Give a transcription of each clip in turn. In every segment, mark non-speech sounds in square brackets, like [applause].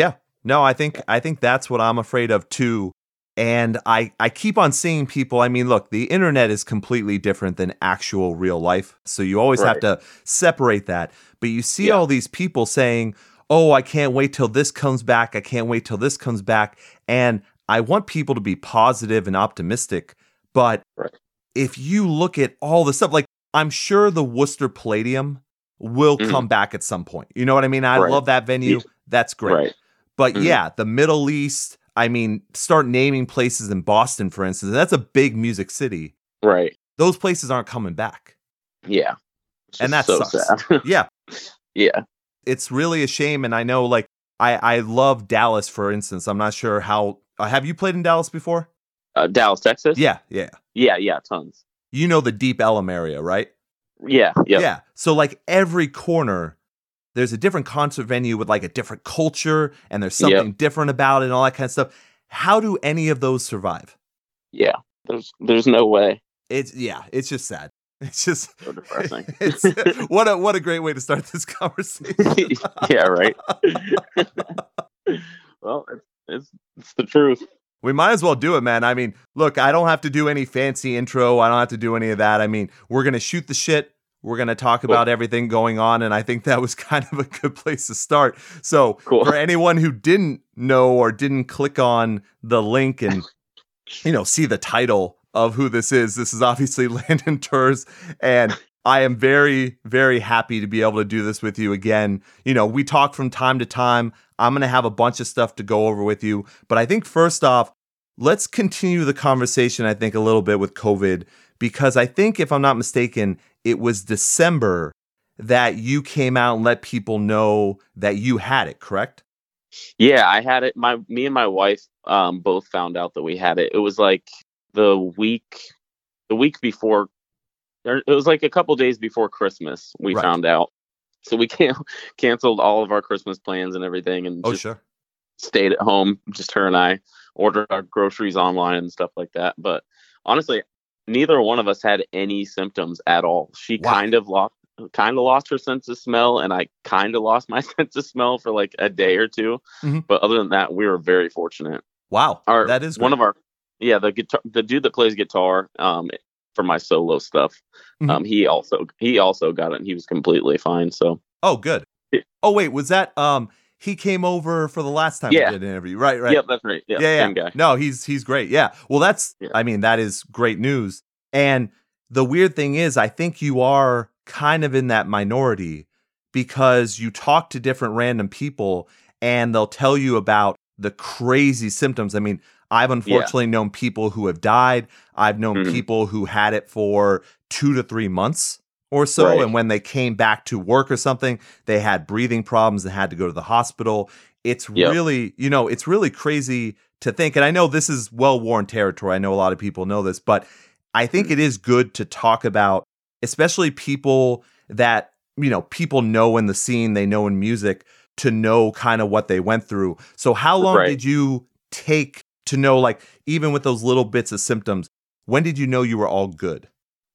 Yeah. No, I think I think that's what I'm afraid of too. And I I keep on seeing people, I mean, look, the internet is completely different than actual real life. So you always have to separate that. But you see Yeah. all these people saying, "Oh, I can't wait till this comes back. I can't wait till this comes back." And I want people to be positive and optimistic, but Right. if you look at all the stuff like I'm sure the Worcester Palladium will Mhm. come back at some point. You know what I mean? I Right. love that venue. That's great. Right. But Mhm. yeah, the Middle East, I mean, start naming places in Boston, for instance. That's a big music city. Right. Those places aren't coming back. Yeah. And just that so sucks. sad. [laughs] Yeah, yeah. it's really a shame. And I know, like, I, I love Dallas, for instance. I'm not sure how. Uh, have you played in Dallas before? Uh, Dallas, Texas. Yeah, yeah. Yeah. Yeah. Tons. You know the Deep Ellum area, right? Yeah. Yep. Yeah. So like every corner, there's a different concert venue with like a different culture, and there's Yep. something different about it, and all that kind of stuff. How do any of those survive? Yeah. There's there's no way. It's yeah, it's just sad. [laughs] It's just So depressing. [laughs] it's [laughs] what a what a great way to start this conversation. yeah. Right. well, it's, it's it's the truth. We might as well do it, man. I mean, look, I don't have to do any fancy intro. I don't have to do any of that. I mean, we're gonna shoot the shit. We're gonna talk Cool. about everything going on, and I think that was [laughs] kind of a good place to start. So, Cool. for anyone who didn't know or didn't click on the link and [laughs] you know see the title of who this is, this is obviously [laughs] Landon Tewers, and I am very, very happy to be able to do this with you again. You know, we talk from time to time. I'm going to have a bunch of stuff to go over with you. But I think first off, let's continue the conversation, I think, a little bit with COVID, because I think, if I'm not mistaken, it was December that you came out and let people know that you had it, correct? Yeah, I had it. My me and my wife um both found out that we had it. It was like the week the week before it was like a couple days before Christmas we Right. found out. So we [laughs] can canceled all of our Christmas plans and everything and Oh, just sure. stayed at home, just her and I ordered our groceries online and stuff like that. But honestly, neither one of us had any symptoms at all. She Wow. kind of lost kind of lost her sense of smell and I kind of lost [laughs] my sense of smell for like a day or 2 Mhm. But other than that, we were very fortunate. Wow. Our, that is one great. of our yeah, the guitar the dude that plays guitar um for my solo stuff. Mhm. Um he also he also got it and he was completely fine. So Oh, good. Oh, wait, was that um he came over for the last time Yeah. we did an interview? Right, right. Yep, that's right. Yeah, yeah, yeah. same guy. No, he's he's great. Yeah. Well, that's Yeah. I mean, that is great news. And the weird thing is, I think you are kind of in that minority because you talk to different random people and they'll tell you about the crazy symptoms. I mean, I've unfortunately known people who have died. I've known Mhm. people who had it for two to three months or so. Right. And when they came back to work or something, they had breathing problems and had to go to the hospital. It's Yep. really, you know, it's really crazy to think. And I know this is well worn territory. I know a lot of people know this, but I think it is good to talk about, especially people that, you know, people know in the scene, they know in music to know kind of what they went through. So, how long Right. did you take to know, like, even with those little bits of symptoms, when did you know you were all good?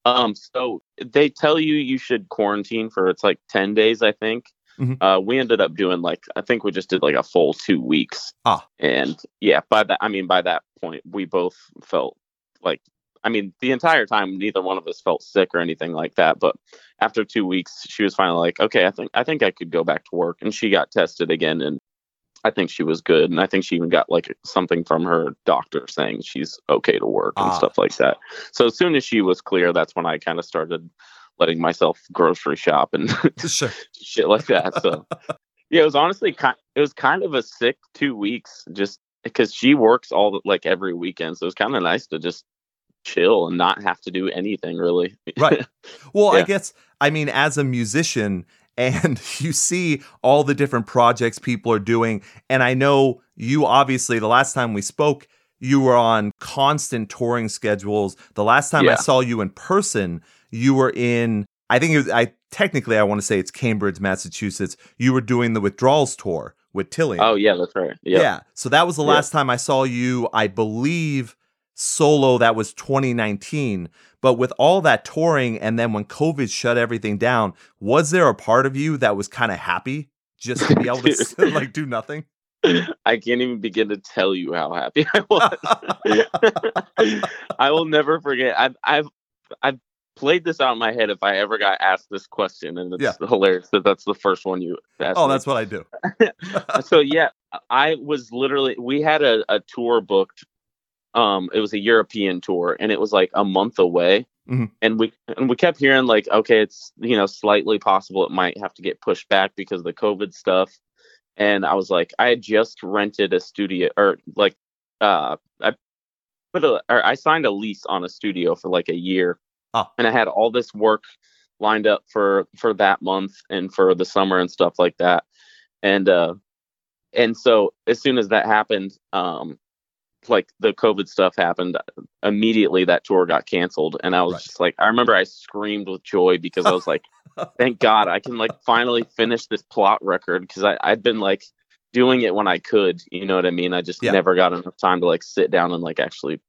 Um, so they tell you you should quarantine for it's like ten days, I think. Mhm. Uh, we ended up doing like I think we just did like a full two weeks. Ah. and yeah, by that I mean by that point we both felt like I mean the entire time neither one of us felt sick or anything like that. But after two weeks, she was finally like, okay, I think I think I could go back to work, and she got tested again, and I think she was good, and I think she even got like something from her doctor saying she's okay to work and Ah. stuff like that. So as soon as she was clear, that's when I kind of started letting myself grocery shop and [laughs] [laughs] Sure. shit like that. So [laughs] yeah, it was honestly kind. It was kind of a sick two weeks, just because she works all the, like every weekend, so it was kind of nice to just chill and not have to do anything really. Right. Well, I guess I mean as a musician and [laughs] you see all the different projects people are doing and I know you obviously the last time we spoke you were on constant touring schedules. The last time I saw you in person, you were in I think it was, I technically I want to say it's Cambridge, Massachusetts. You were doing the Withdrawals tour with Tilly. oh yeah, that's right. Yep. Yeah. So that was the Yep. last time I saw you, I believe, solo. That was 2019. But with all that touring and then when COVID shut everything down, was there a part of you that was kind of happy just to be able to [laughs] [laughs] like do nothing? I can't even begin to tell you how happy [laughs] I was. I will never forget. I've I've I've played this out in my head if I ever got asked this question, and it's Yeah. hilarious that that's the first one you asked. oh, me. that's what I do. so yeah, I was literally we had a, a tour booked. Um, it was a European tour, and it was like a month away. Mhm. And we and we kept hearing like, okay, it's you know slightly possible it might have to get pushed back because of the COVID stuff. And I was like, I had just rented a studio, or like, uh, I put a, or I signed a lease on a studio for like a year, Ah. and I had all this work lined up for for that month and for the summer and stuff like that. And uh, and so as soon as that happened um like the covid stuff happened immediately that tour got canceled and i was Right. just like i remember i screamed with joy because i was like [laughs] thank god i can like finally finish this plot record because i i'd been like doing it when i could you know what i mean i just Yeah. never got enough time to like sit down and like actually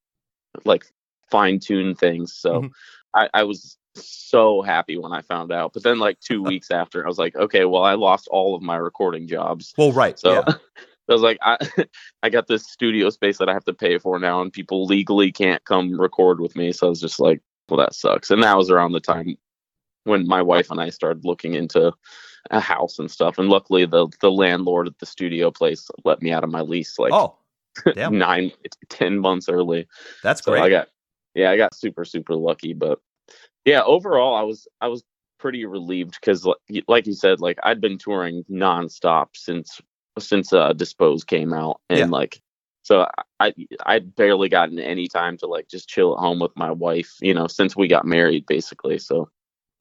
like fine tune things so Mhm. i i was so happy when i found out but then like two [laughs] weeks after i was like okay well i lost all of my recording jobs Well, right. so yeah. [laughs] I was like, I, [laughs] I got this studio space that I have to pay for now, and people legally can't come record with me. So I was just like, well, that sucks. And that was around the time when my wife and I started looking into a house and stuff. And luckily, the the landlord at the studio place let me out of my lease like oh, [laughs] damn. nine, ten months early. That's So great. I got, yeah, I got super super lucky. But yeah, overall, I was I was pretty relieved because, like you said, like I'd been touring nonstop since since uh Dispose came out, and Yeah. like so I I'd barely gotten any time to like just chill at home with my wife, you know, since we got married, basically. So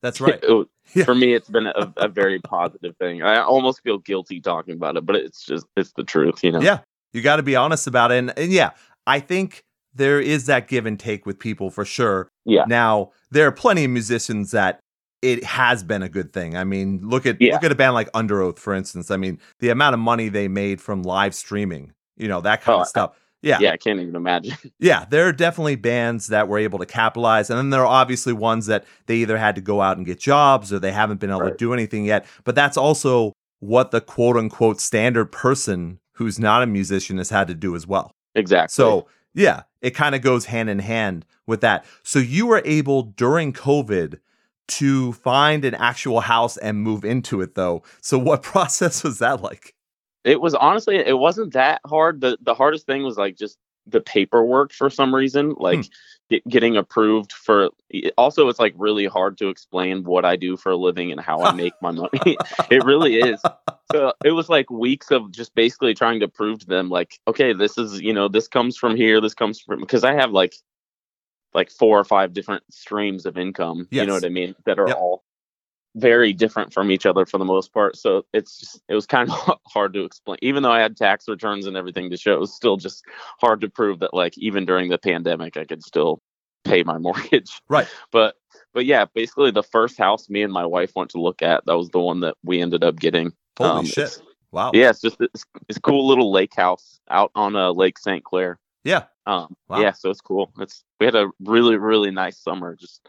That's [laughs] right. it Yeah. for me, it's been a, a very positive thing. I almost feel guilty talking about it, but it's just it's the truth, you know. Yeah. You got to be honest about it. And, and yeah, I think there is that give and take with people for sure. Yeah. Now, there are plenty of musicians that it has been a good thing. I mean, look at Yeah. look at a band like Underoath, for instance. I mean, the amount of money they made from live streaming, you know, that kind Oh, of stuff. Yeah. Yeah, I can't even imagine. [laughs] Yeah, there are definitely bands that were able to capitalize, and then there are obviously ones that they either had to go out and get jobs or they haven't been able to do anything yet. But that's also what the quote unquote standard person who's not a musician has had to do as well. exactly. So, yeah, it kind of goes hand in hand with that. So, you were able during COVID to find an actual house and move into it, though. So, what [laughs] process was that like? it was honestly it wasn't that hard the the hardest thing was like just the paperwork for some reason like Hmm. get, getting approved for also it's like really hard to explain what i do for a living and how i [laughs] make my money [laughs] it really is so it was like weeks of just basically trying to prove to them like okay this is you know this comes from here this comes from because i have like like four or five different streams of income you know what i mean that are Yep. all very different from each other for the most part so it's just it was kind of [laughs] hard to explain even though i had tax returns and everything to show it was still just hard to prove that like even during the pandemic i could still pay my [laughs] mortgage Right. but but yeah basically the first house me and my wife went to look at that was the one that we ended up getting Holy Um, shit. Wow. yeah it's just it's, it's a cool little lake house out on uh, lake st clair Yeah. um Wow. yeah so it's cool. It's we had a really really nice summer. Just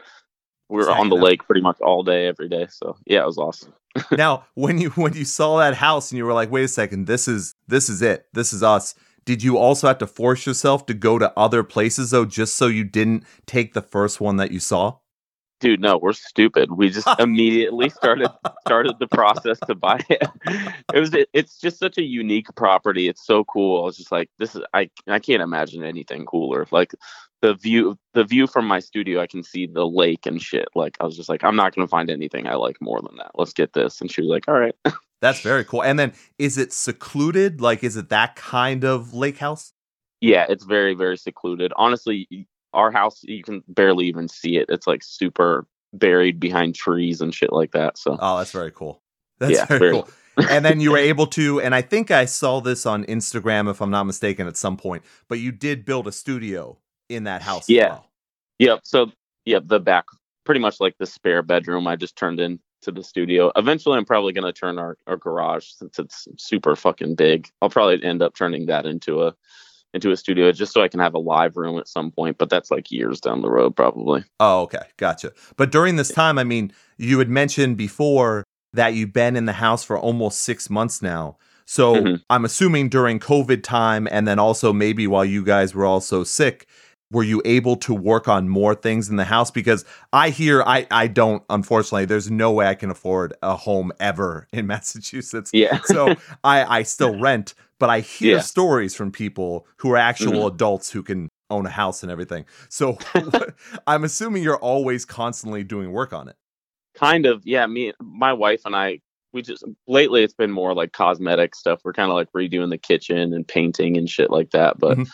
we were on the lake pretty much all day every day. So yeah it was awesome. [laughs] Now when you when you saw that house and you were like wait a second this is this is it. This is us. Did you also have to force yourself to go to other places though just so you didn't take the first one that you saw dude no we're stupid. We just [laughs] immediately started started the process to buy it. [laughs] It was it, it's just such a unique property. It's so cool. I was just like this is i i can't imagine anything cooler. Like the view the view from my studio i can see the lake and shit. Like i was just like i'm not going to find anything i like more than that. Let's get this. And she was like all right. [laughs] That's very cool. And then is it secluded? Like is it that kind of lake house? Yeah it's very very secluded. Honestly our house you can barely even see it it's like super buried behind trees and shit like that so oh that's very cool that's Yeah, very, very- cool and then you were [laughs] able to and i think i saw this on instagram if i'm not mistaken at some point but you did build a studio in that house as Yeah. well. Yep. So, yep, the back, pretty much like the spare bedroom I just turned into the studio. Eventually, I'm probably going to turn our, our garage since it's super fucking big. I'll probably end up turning that into a into a studio just so I can have a live room at some point. But that's like years down the road, probably. Oh, okay. Gotcha. But during this time, I mean, you had mentioned before that you've been in the house for almost six months now. So Mhm. I'm assuming during COVID time, and then also maybe while you guys were also sick, were you able to work on more things in the house? Because I hear I I don't unfortunately. There's no way I can afford a home ever in [laughs] Massachusetts. Yeah. So [laughs] I I still rent, but I hear Yeah. Mm-hmm. stories from people who are actual adults who can own a house and everything. So [laughs] [laughs] I'm assuming you're always constantly doing work on it. kind of yeah me my wife and i we just lately it's been more like cosmetic stuff we're kind of like redoing the kitchen and painting and shit like that but Mhm.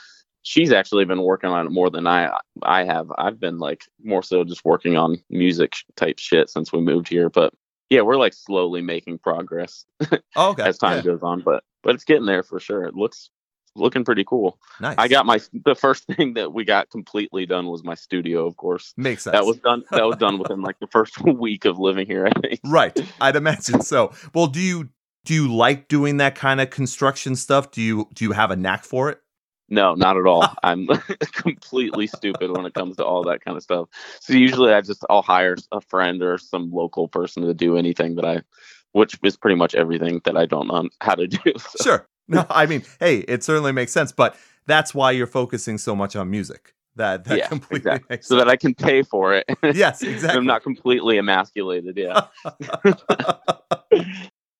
she's actually been working on it more than i i have i've been like more so just working on music type shit since we moved here but yeah we're like slowly making progress Oh, okay. [laughs] as time Yeah. goes on but but it's getting there for sure it looks looking pretty cool Nice. i got my the first [laughs] thing that we got completely done was my studio of course makes sense. that was done that was done within like the first [laughs] week of living here i think [laughs] right. I'd imagine so. Well, do you do you like doing that kind of construction stuff? Do you do you have a knack for it? No, not at all. I'm completely stupid when it comes to all that kind of stuff. So usually I just I'll hire a friend or some local person to do anything that I which is pretty much everything that I don't know how to [laughs] do. So, Sure. No, I mean, hey, it certainly makes sense, but that's why you're focusing so much on music. That that Yeah, completely exactly. [laughs] so that I can pay for it. [laughs] yes, exactly. I'm not completely emasculated, yeah.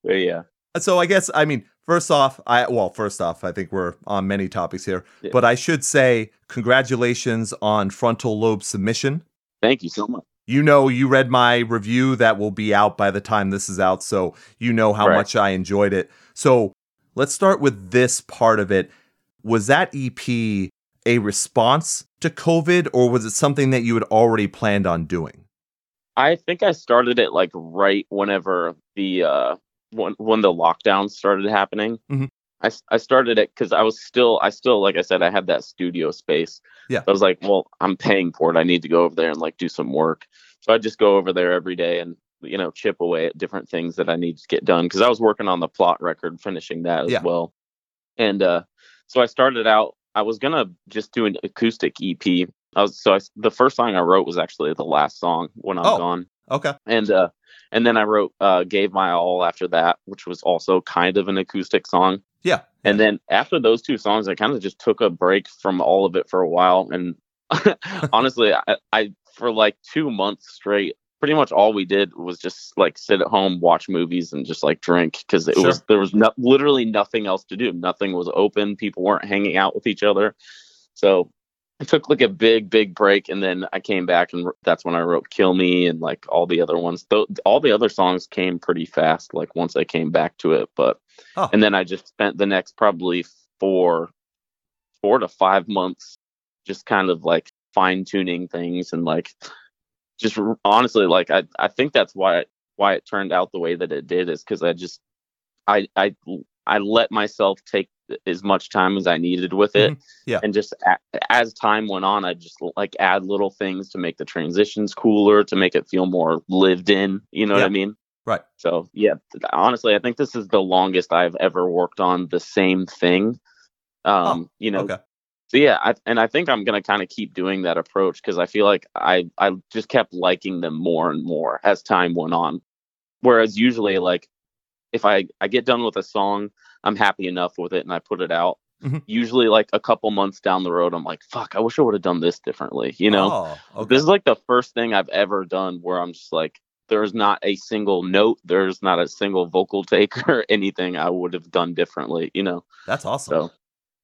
Yeah. so I guess I mean, first off, I well, first off, I think we're on many topics here, Yeah. but I should say congratulations on frontal lobe submission. Thank you so much. You know, you read my review that will be out by the time this is out, so you know how Right. much I enjoyed it. So let's start with this part of it. Was that EP a response to COVID, or was it something that you had already planned on doing? I think I started it like right whenever the uh when when the lockdown started happening. Mhm. I I started it because I was still I still like I said I had that studio space. Yeah. I was like, well, I'm paying for it. I need to go over there and like do some work. So I just go over there every day and you know chip away at different things that I need to get done because I was working on the plot record, finishing that as Yeah. well. And uh, so I started out. I was gonna just do an acoustic EP. I was so I, the first song I wrote was actually the last song when I'm Oh. gone Okay. and uh and then i wrote uh gave my all after that which was also kind of an acoustic song Yeah. and then after those two songs i kind of just took a break from all of it for a while and [laughs] honestly I, I for like two months straight pretty much all we did was just like sit at home watch movies and just like drink because it Sure. was there was no, literally nothing else to do nothing was open people weren't hanging out with each other so I took like a big, big break, and then I came back, and that's when I wrote "Kill Me" and like all the other ones. Though all the other songs came pretty fast, like once I came back to it. But Oh. and then I just spent the next probably four, four to five months, just kind of like fine tuning things and like just honestly, like I I think that's why it, why it turned out the way that it did is because I just I I I let myself take as much time as I needed with it. Mhm. Yeah. And just a, as time went on, I just like add little things to make the transitions cooler, to make it feel more lived in. You know what I mean? Right. So yeah, honestly, I think this is the longest I've ever worked on the same thing. Um, you know, Okay. so yeah, I, and I think I'm gonna kind of keep doing that approach because I feel like I I just kept liking them more and more as time went on. Whereas usually, like if I I get done with a song, I'm happy enough with it and I put it out. Mhm. Usually, like a couple months down the road, I'm like, fuck, I wish I would have done this differently. You know, Oh, okay. this is like the first thing I've ever done where I'm just like, there's not a single note, there's not a single vocal [laughs] take or anything I would have done differently. You know. That's awesome. So,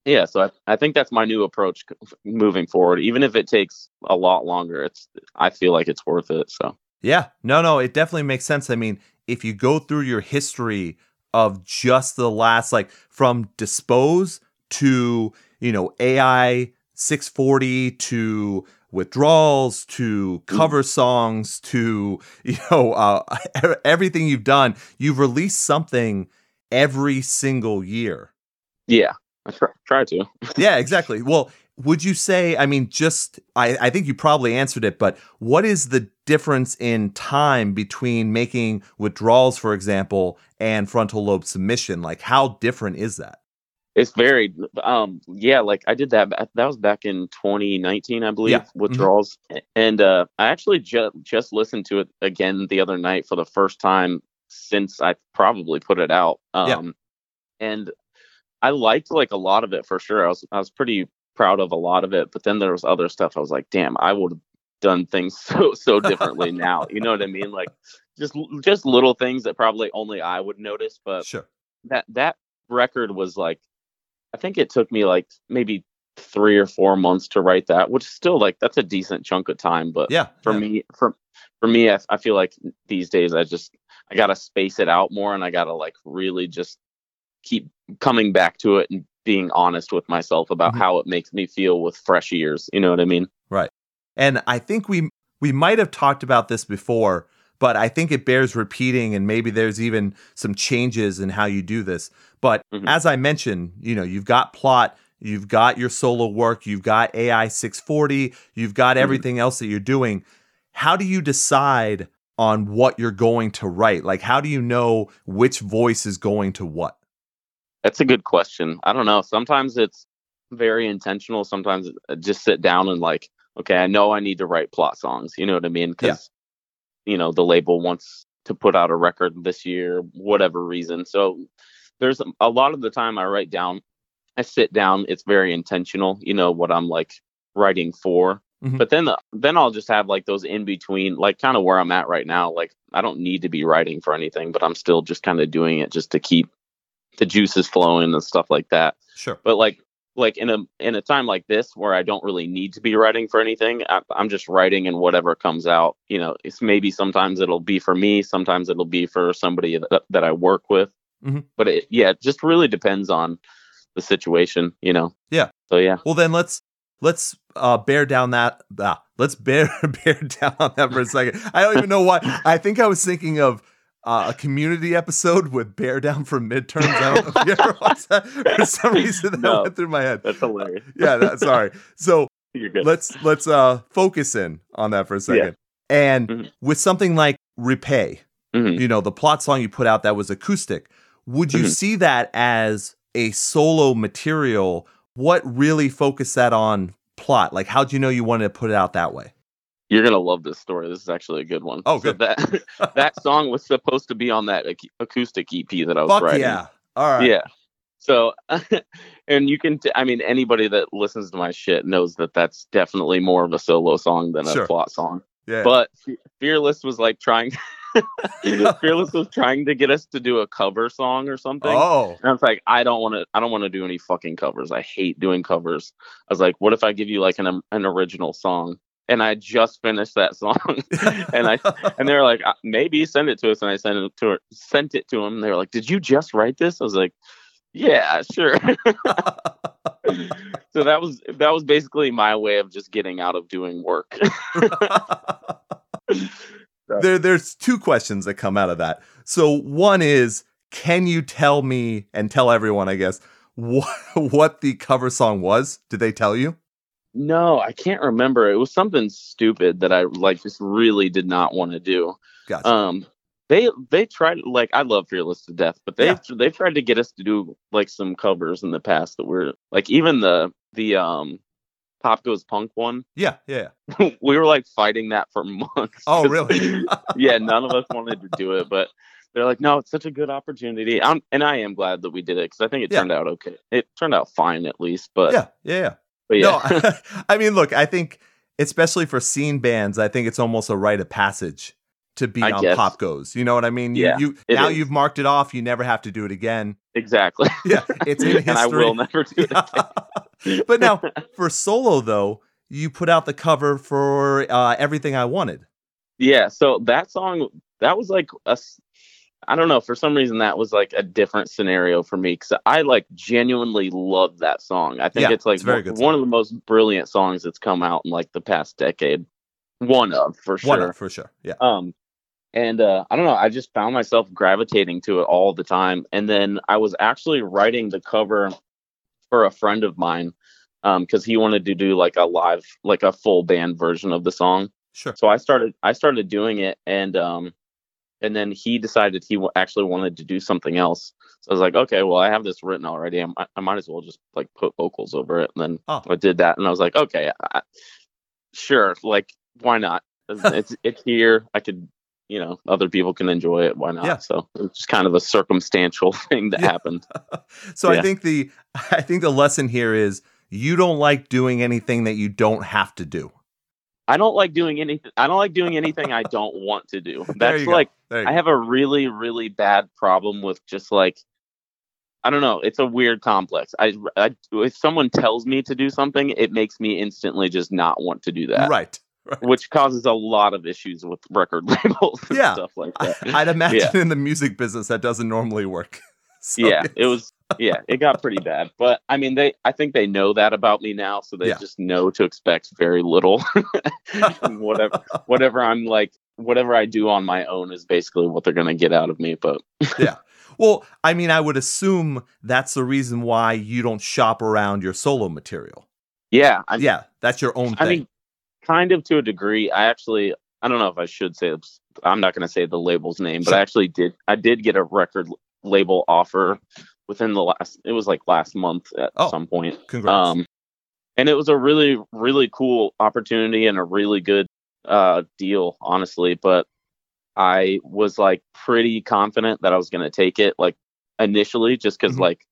yeah, so I, I think that's my new approach moving forward. Even if it takes a lot longer, it's I feel like it's worth it. So, Yeah, no, no, it definitely makes sense. I mean, if you go through your history of just the last, like from Dispose to, you know, AI 640 to withdrawals to cover songs to, you know, [laughs] uh, everything you've done, you've released something every single year. yeah, I try, try to. [laughs] yeah, exactly. Well, would you say, I mean, just, I, I think you probably answered it, but what is the difference in time between making withdrawals, for example, and frontal lobe submission? Like, how different is that? It's very, um, yeah, like I did that. That was back in 2019, I believe, Yeah. Mhm. withdrawals. And uh, I actually ju- just listened to it again the other night for the first time since I probably put it out. Um, Yeah. and I liked like a lot of it for sure. I was I was pretty proud of a lot of it, but then there was other stuff I was like, damn, I would done things [laughs] so so differently [laughs] now. You know what I mean? Like just just little things that probably only I would notice, but Sure. that that record was like I think it took me like maybe three or four months to write that, which is still like that's a decent chunk of time. But Yeah. for yeah. me, for for me, I, I feel like these days I just I gotta space it out more, and I gotta like really just keep coming back to it and being honest with myself about Mhm. how it makes me feel with fresh ears. You know what I mean? And I think we we might have talked about this before, but I think it bears repeating and maybe there's even some changes in how you do this. But Mhm. as I mentioned, you know, you've got plot, you've got your solo work, you've got AI 640, you've got Mhm. everything else that you're doing. How do you decide on what you're going to write? Like how do you know which voice is going to what? That's a good question. I don't know. Sometimes it's very intentional. Sometimes I just sit down and like, okay, I know I need to write plot songs. You know what I mean? Yeah. Because you know the label wants to put out a record this year, whatever reason. So there's a- lot of the time I write down. I sit down. It's very intentional. You know what I'm like writing for. Mhm. But then then I'll just have like those in between, like kind of where I'm at right now. Like I don't need to be writing for anything, but I'm still just kind of doing it just to keep the juices flowing and stuff like that Sure. but like like in a in a time like this where I don't really need to be writing for anything, I, I'm just writing and whatever comes out. You know, it's maybe sometimes it'll be for me, sometimes it'll be for somebody that, that I work with. Mhm. But it, yeah, it just really depends on the situation. You know. Yeah. So yeah. Well, then let's let's uh, bear down that. Ah, let's bear [laughs] bear down on that for a second. I don't even know why. I think I was thinking of uh, a community episode with bear down for midterms. I don't know if you ever [laughs] watched that. For some reason, that No. went through my head. That's hilarious. Yeah, that, sorry. So [laughs] You're good. let's let's uh focus in on that for a second. And Mhm. with something like repay, Mhm. you know, the plot song you put out that was acoustic, would you Mhm. see that as a solo material? What really focused that on plot? Like, how'd you know you wanted to put it out that way? You're gonna love this story. This is actually a good one. Oh, So good. that [laughs] that song was supposed to be on that ac- acoustic EP that I was Fuck writing. yeah! All right. Yeah. So, [laughs] and you can, t- I mean, anybody that listens to my shit knows that that's definitely more of a solo song than a Sure. plot song. yeah. But Fearless was like trying, [laughs] Fearless was trying to get us to do a cover song or something. oh, And I was like, I don't want to, I don't want to do any fucking covers. I hate doing covers. I was like, what if I give you like an an original song? And I just finished that song, [laughs] and I and they were like, "Uh, maybe send it to us. And I sent it to her, sent it to them. They were like, did you just write this? I was like, yeah, sure. [laughs] so that was that was basically my way of just getting out of doing work. [laughs] there, there's two questions that come out of that. So one is, can you tell me and tell everyone, I guess, what what the cover song was? Did they tell you? No, I can't remember. It was something stupid that I like just really did not want to do. Gotcha. Um they they tried like I love Fearless to death, but they Yeah. they've tried to get us to do like some covers in the past that were like even the the um Pop Goes Punk one. yeah, yeah. [laughs] we were like fighting that for months. Oh, [laughs] really? yeah, none of us wanted to do it, but they're like, no, it's such a good opportunity. I'm, and I am glad that we did it because I think it Yeah. turned out okay. It turned out fine at least, but yeah, yeah, yeah. But yeah, No, [laughs] I mean, look, I think especially for scene bands, I think it's almost a rite of passage to be I on guess. Pop Goes. You know what I mean? You, Yeah, you now is. you've marked it off. You never have to do it again. exactly. [laughs] Yeah, it's in history. [laughs] and I will never do it again. but now for solo though, you put out the cover for uh, everything I wanted. yeah, so that song that was like a I don't know, for some reason that was like a different scenario for me cuz I like genuinely love that song. I think Yeah, it's like it's one, one of the most brilliant songs that's come out in like the past decade. One of, for sure. One of, for sure. Yeah. um and uh i don't know i just found myself gravitating to it all the time and then i was actually writing the cover for a friend of mine um because he wanted to do like a live like a full band version of the song Sure. so i started i started doing it and um and then he decided he actually wanted to do something else so i was like okay well i have this written already i, mi- I might as well just like put vocals over it and then Oh. i did that and i was like okay I, sure like why not [laughs] it's it's here i could you know other people can enjoy it. Why not? Yeah. So it's just kind of a circumstantial [laughs] thing that Yeah. happened. [laughs] so I think the I think the lesson here is you don't like doing anything that you don't have to do. I don't like doing anything. I don't like doing anything I don't want to do. [laughs] That's like I have a really, really bad problem with just like I don't know. It's a weird complex. I, I if someone tells me to do something, it makes me instantly just not want to do that, right. right. which causes a lot of issues with record [laughs] labels and Yeah. stuff like that. I'd imagine Yeah. in the music business that doesn't normally work. [laughs] So yeah, it was. Yeah, it got pretty bad. But I mean, they. I think they know that about me now, so they Yeah. just know to expect very little. [laughs] Whatever, [laughs] whatever I'm like, whatever I do on my own is basically what they're gonna get out of me. But yeah. Well, I mean, I would assume that's the reason why you don't shop around your solo material. yeah, I, yeah, that's your own thing. I mean, kind of to a degree. I actually, I don't know if I should say. I'm not going to say the label's name, but. I actually did. I did get a record label offer within the last. It was like last month at Oh, some point. Congrats. Um, and it was a really, really cool opportunity and a really good uh, deal, honestly. But I was like pretty confident that I was going to take it, like initially, just because Mhm. like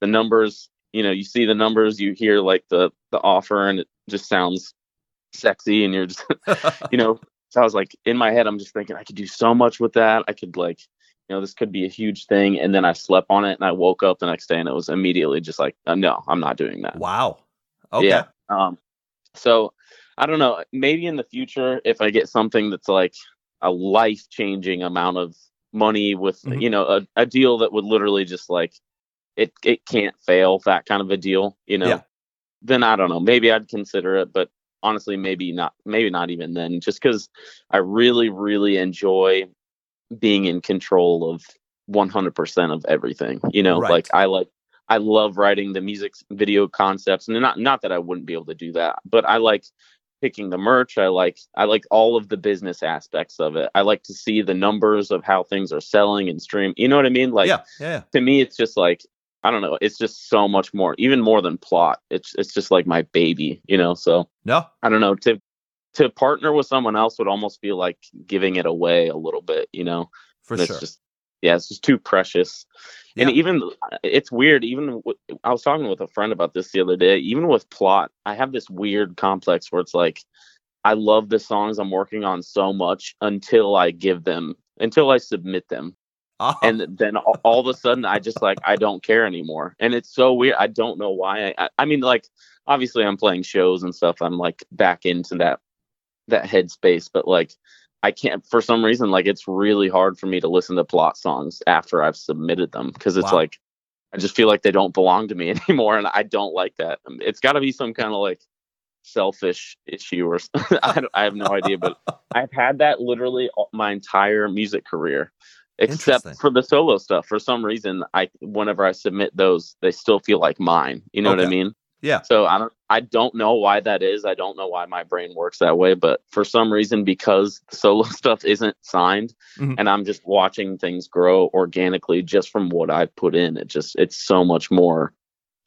the numbers, you know, you see the numbers, you hear like the the offer, and it just sounds sexy, and you're just, [laughs] you know. So I was like in my head, I'm just thinking I could do so much with that. I could like, you know, this could be a huge thing. And then I slept on it, and I woke up the next day, and it was immediately just like, uh, no, I'm not doing that. wow. Okay. Yeah. Um, so I don't know. Maybe in the future, if I get something that's like a life changing amount of money with Mhm. you know a, a deal that would literally just like it it can't fail that kind of a deal you know Yeah. then i don't know maybe i'd consider it but honestly maybe not maybe not even then just because i really really enjoy being in control of 100% of everything you know Right. like i like i love writing the music video concepts and not not that i wouldn't be able to do that but i like picking the merch i like i like all of the business aspects of it i like to see the numbers of how things are selling and stream you know what i mean like yeah. Yeah. to me it's just like i don't know it's just so much more even more than plot it's it's just like my baby you know so No. i don't know to to partner with someone else would almost feel like giving it away a little bit you know? For And sure. it's just yeah it's just too precious. And even it's weird even with, i was talking with a friend about this the other day even with plot i have this weird complex where it's like i love the songs i'm working on so much until i give them until i submit them. Oh, and then all, all of a sudden i just like i don't care anymore. And it's so weird i don't know why I, I i mean like obviously i'm playing shows and stuff i'm like back into that that headspace but like i can't for some reason like it's really hard for me to listen to plot songs after i've submitted them because it's Wow. like i just feel like they don't belong to me [laughs] anymore and i don't like that. Um, it's got to be some kind of like selfish issue or [laughs] I, I have no idea but [laughs] i've had that literally all- my entire music career except for the solo stuff. For some reason i whenever i submit those they still feel like mine you know what i mean Yeah. so i don't i don't know why that is i don't know why my brain works that way but for some reason because solo [laughs] stuff isn't signed Mhm. and i'm just watching things grow organically just from what i put in it just it's so much more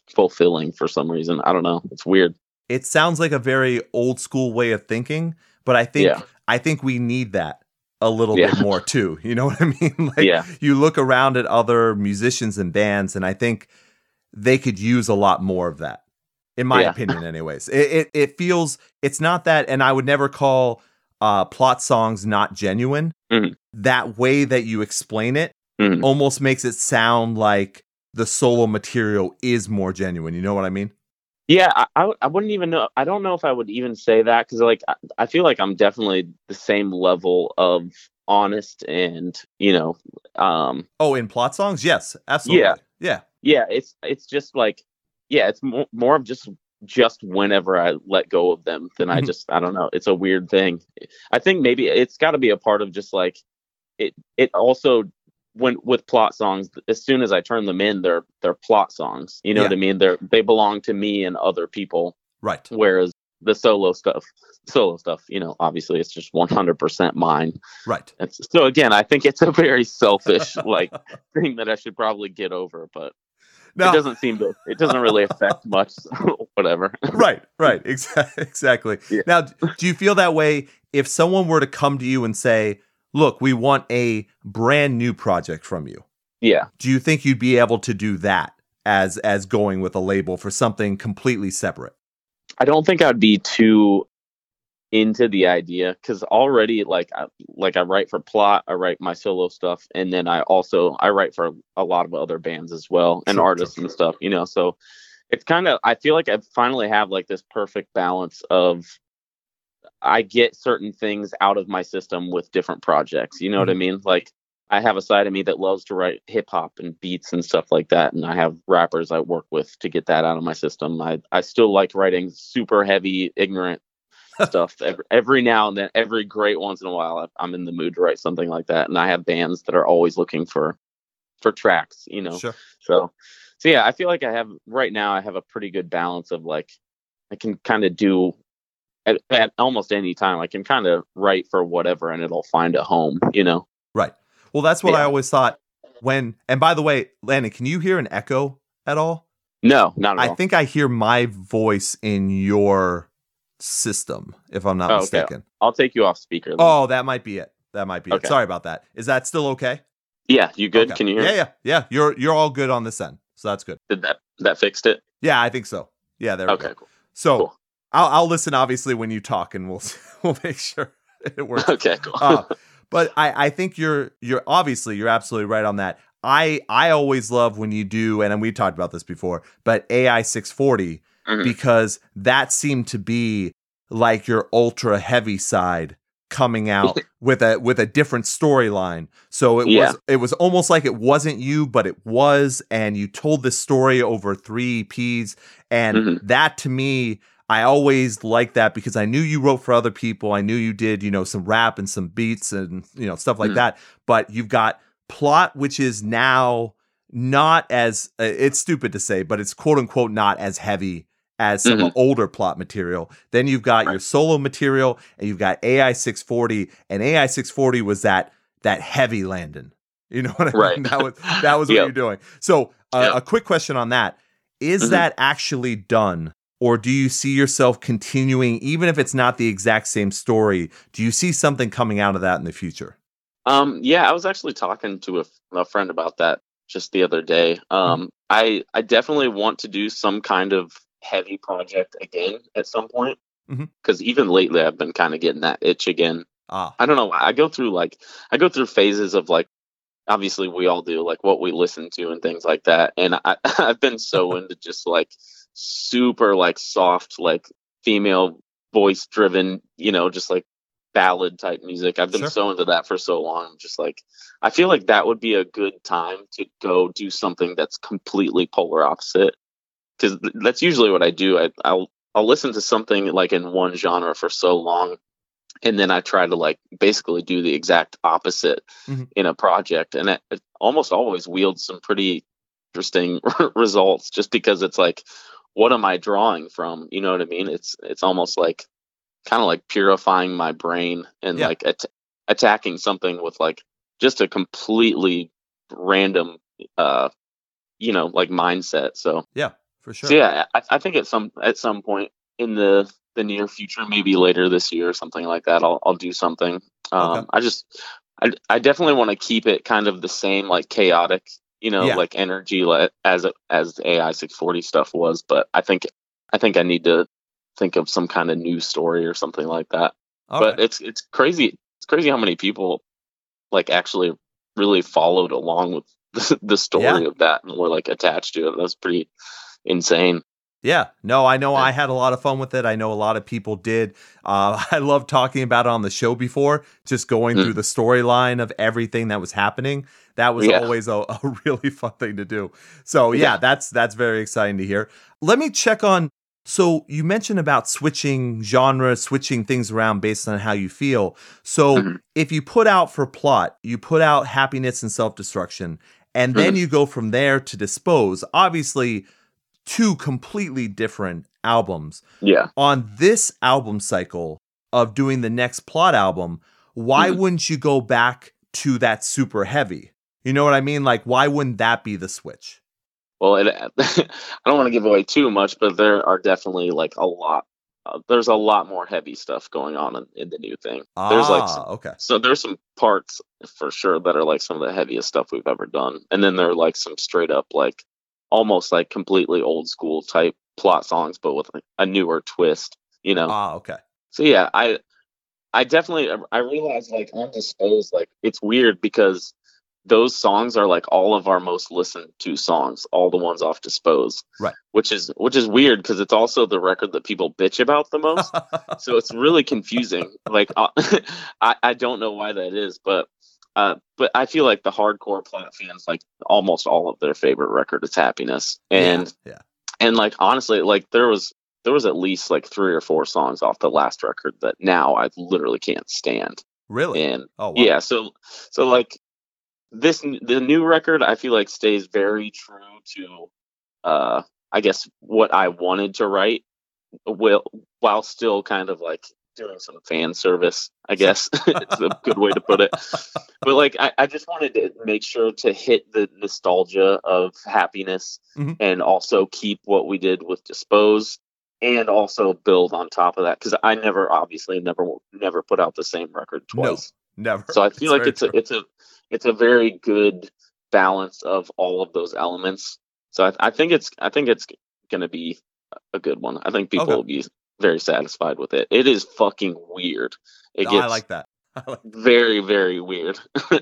fulfilling for some reason i don't know it's weird it sounds like a very old school way of thinking, but I think Yeah. I think we need that a little Yeah. bit more too. [laughs] You know what I mean? [laughs] Like Yeah. you look around at other musicians and bands, and I think they could use a lot more of that. In my Yeah. opinion, anyways. It, it it feels it's not that, and I would never call uh plot songs not genuine. Mhm. That way that you explain it Mhm. almost makes it sound like the solo material is more genuine. You know what I mean? Yeah, I I wouldn't even know. I don't know if I would even say that because, like, I, I feel like I'm definitely the same level of honest and, you know, um, Oh, in plot songs? Yes, absolutely. Yeah. Yeah. yeah, it's it's just like, yeah, it's more, more of just just whenever I let go of them, then I Mhm. just I don't know. It's a weird thing. I think maybe it's got to be a part of just like it. It also when with plot songs, as soon as I turn them in, they're they're plot songs. You know Yeah. what I mean? They're they belong to me and other people. Right. whereas the solo stuff solo stuff you know obviously it's just 100% mine Right. it's, so again i think it's a very selfish [laughs] like thing that i should probably get over but No. it doesn't seem to it doesn't really affect much [laughs] whatever right. Right. [laughs] Exactly. [laughs] Exactly. Yeah. Now, do you feel that way if someone were to come to you and say, look, we want a brand new project from you. Yeah. Do you think you'd be able to do that as as going with a label for something completely separate? I don't think I'd be too into the idea because already like I, like I write for plot, I write my solo stuff, and then I also I write for a lot of other bands as well and Sure, artists sure, and stuff. You know, so it's kind of I feel like I finally have like this perfect balance of I get certain things out of my system with different projects. You know what I mm-hmm. mean? Like I have a side of me that loves to write hip hop and beats and stuff like that, and I have rappers I work with to get that out of my system. I I still like writing super heavy, ignorant [laughs] stuff every, every now and then. Every great once in a while, I'm in the mood to write something like that, and I have bands that are always looking for for tracks. You know, Sure. so so yeah, I feel like I have right now. I have a pretty good balance of like I can kind of do at, at almost any time. I can kind of write for whatever, and it'll find a home. You know. Right. Well, that's what I always thought when and by the way, Landon, can you hear an echo at all? No, not at I all. think I hear my voice in your system, if I'm not Oh, okay. mistaken. I'll take you off speaker. then. Oh, that might be it. That might be it. Sorry about that. Is that still okay? yeah, you good? Okay. Can you hear? Yeah, yeah, yeah. You're you're all good on this end, so that's good. Did that that fixed it? Yeah, I think so. Yeah, there we Okay, go. cool. So Cool. I'll I'll listen obviously when you talk, and we'll [laughs] we'll make sure [laughs] it works. Okay, cool. uh, but I, I think you're you're obviously you're absolutely right on that. I I always love when you do, and we talked about this before, but AI 640 Mhm. because that seemed to be like your ultra heavy side coming out [laughs] with a with a different storyline. So it Yeah. was it was almost like it wasn't you, but it was, and you told this story over three EPs, and Mhm. that to me. I always liked that because I knew you wrote for other people. I knew you did, you know, some rap and some beats and you know stuff like Mhm. that. But you've got plot, which is now not as uh, it's stupid to say, but it's quote unquote not as heavy as some Mhm. older plot material. Then you've got your solo material and you've got AI 640 and AI 640 was that that heavy Landon. [laughs] You know what I Right. mean? That was [laughs] that was what Yep. you're doing. So, uh, Yep. a quick question on that. Is Mhm. that actually done or do you see yourself continuing even if it's not the exact same story? Do you see something coming out of that in the future? Um, yeah, I was actually talking to a, a friend about that just the other day. Um, I I definitely want to do some kind of heavy project again at some point because even lately I've been kind of getting that itch again. Ah, I don't know. I go through like I go through phases of like obviously we all do like what we listen to and things like that. And I [laughs] I've been so [laughs] into just like super like soft like female voice driven, you know, just like ballad type music. I've been Sure. so into that for so long. I'm just like I feel like that would be a good time to go do something that's completely polar opposite. Cuz that's usually what I do. I I'll I'll listen to something like in one genre for so long and then I try to like basically do the exact opposite Mhm. in a project, and it, it almost always wields some pretty interesting [laughs] results. Just because it's like, what am I drawing from? You know what I mean? It's it's almost like kind of like purifying my brain and Yeah. like at- attacking something with like just a completely random, uh, you know, like mindset. So for sure. so yeah, I, I think at some at some point in the the near future, maybe later this year or something like that, I'll I'll do something. Um, Okay. I just I I definitely want to keep it kind of the same like chaotic, you know, Yeah. like energy as as the AI 640 stuff was. But I think I think I need to think of some kind of new story or something like that. Okay. But it's it's crazy. It's crazy how many people like actually really followed along with [laughs] the, the story Yeah. of that and were like attached to it. That's pretty insane. Yeah, no, I know I had a lot of fun with it. I know a lot of people did. Uh, [laughs] I love talking about it on the show before, just going Mm. through the storyline of everything that was happening. That was Yeah. always a, [laughs] a really fun thing to do. So yeah, Yeah. that's that's very exciting to hear. Let me check on. So you mentioned about switching genre, switching things around based on how you feel. So Mhm. if you put out for plot, you put out happiness in self destruction, and then Mhm. you go from there to dispose. Obviously, two completely different albums. Yeah. On this album cycle of doing the next plot album, why Mhm. wouldn't you go back to that super heavy? You know what I mean? Like, why wouldn't that be the switch? Well, it, [laughs] I don't want to give away too much, but there are definitely like a lot uh, there's a lot more heavy stuff going on in, in the new thing. There's like Ah, some, okay. so there's some parts for sure that are like some of the heaviest stuff we've ever done, and then there are like some straight up like almost like completely old school type plot songs, but with a newer twist. You know. Ah, okay. So yeah, I I definitely I realized like on Disposed, like it's weird because those songs are like all of our most listened to songs, all the ones off Dispose. Right. Which is which is weird because it's also the record that people bitch about the most. [laughs] so it's really confusing. Like uh, [laughs] I I don't know why that is, but uh, but I feel like the hardcore plot fans like almost all of their favorite record is Happiness, and yeah. and like honestly like there was there was at least like three or four songs off the last record that now i literally can't stand Really? and oh, wow. yeah so so like this the new record i feel like stays very true to uh i guess what i wanted to write will while still kind of like doing some fan service i guess [laughs] it's a good way to put it [laughs] but like I, I just wanted to make sure to hit the nostalgia of happiness Mhm. and also keep what we did with dispose and also build on top of that because i never obviously never never put out the same record No. twice Never. so i feel like it's true. a it's a it's a very good balance of all of those elements so i, I think it's i think it's gonna be a good one i think people Okay. will be very satisfied with it. It is fucking weird. It No, gets [laughs] I like that. I like very very weird. [laughs]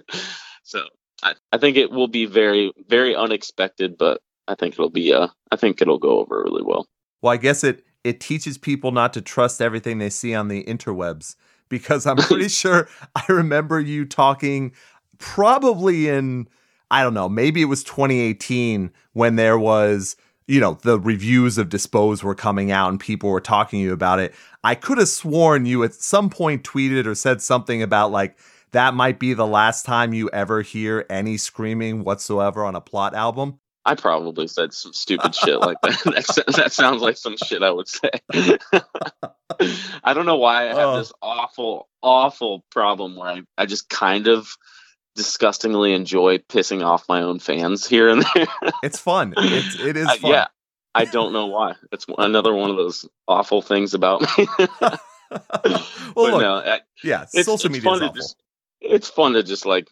So I, I think it will be very very unexpected but i think it'll be uh i think it'll go over really well. Well, I guess it it teaches people not to trust everything they see on the interwebs because I'm pretty [laughs] sure I remember you talking probably in I don't know, maybe it was 2018 when there was, you know, the reviews of Dispose were coming out and people were talking to you about it. I could have sworn you at some point tweeted or said something about like that might be the last time you ever hear any screaming whatsoever on a plot album. i probably said some stupid shit like that [laughs] that, that sounds like some shit i would say [laughs] i don't know why i have Oh. this awful awful problem where I, I just kind of disgustingly enjoy pissing off my own fans here and there [laughs] It's fun. It's it is Uh, fun. yeah i don't know why it's another one of those awful things about me [laughs] well, look, no I, yeah, it's, social media is awful. just it's fun to just like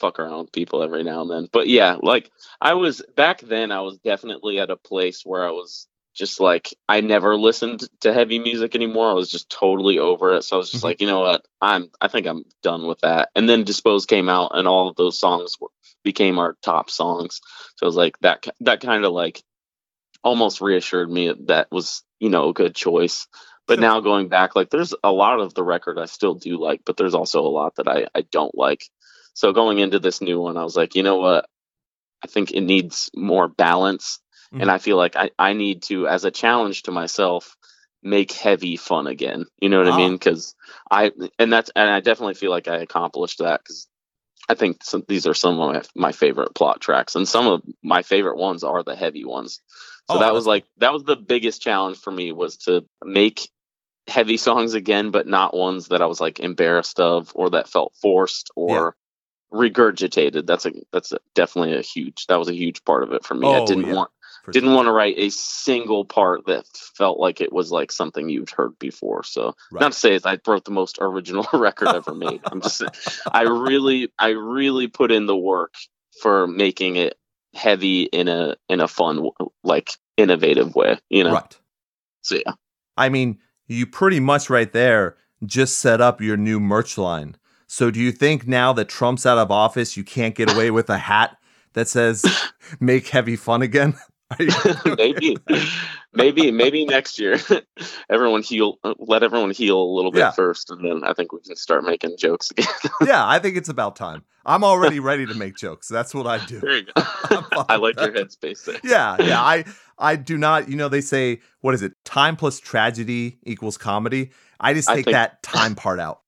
fuck around with people every now and then but yeah like i was back then i was definitely at a place where i was just like i never listened to heavy music anymore. I was just totally over it. So i was just Mhm. like you know what? I'm i think i'm done with that. And then dispose came out and all of those songs were, became our top songs. So i was like that that kind of like almost reassured me that was you know a good choice. But Sure. now going back like there's a lot of the record i still do like but there's also a lot that i i don't like. So going into this new one i was like you know what? I think it needs more balance Mhm. and i feel like I, I need to as a challenge to myself make heavy fun again. You know what Ah. i mean? Because i and that's and i definitely feel like i accomplished that because i think some, these are some of my, my favorite plot tracks and some of my favorite ones are the heavy ones. So Oh, that was like that was the biggest challenge for me was to make heavy songs again but not ones that i was like embarrassed of or that felt forced or regurgitated. That's a that's a, definitely a huge that was a huge part of it for me. I Oh, didn't yeah, want for didn't sure. want to write a single part that felt like it was like something you'd heard before so Right. not to say i wrote the most original [laughs] record ever made i'm just i really i really put in the work for making it heavy in a in a fun like innovative way you know Right. so yeah I mean, you pretty much right there just set up your new merch line. So do you think now that Trump's out of office, you can't get away with a hat that says [laughs] "Make heavy fun again"? [laughs] Maybe maybe maybe next year [laughs] everyone heal uh, let everyone heal a little bit Yeah. first and then i think we can start making jokes again [laughs] yeah, I think it's about time. I'm already ready to make jokes. That's what I do. there you go i like your headspace there Yeah, yeah. I I do not. You know, they say what is it? Time plus tragedy equals comedy. I just I take think- that time part out.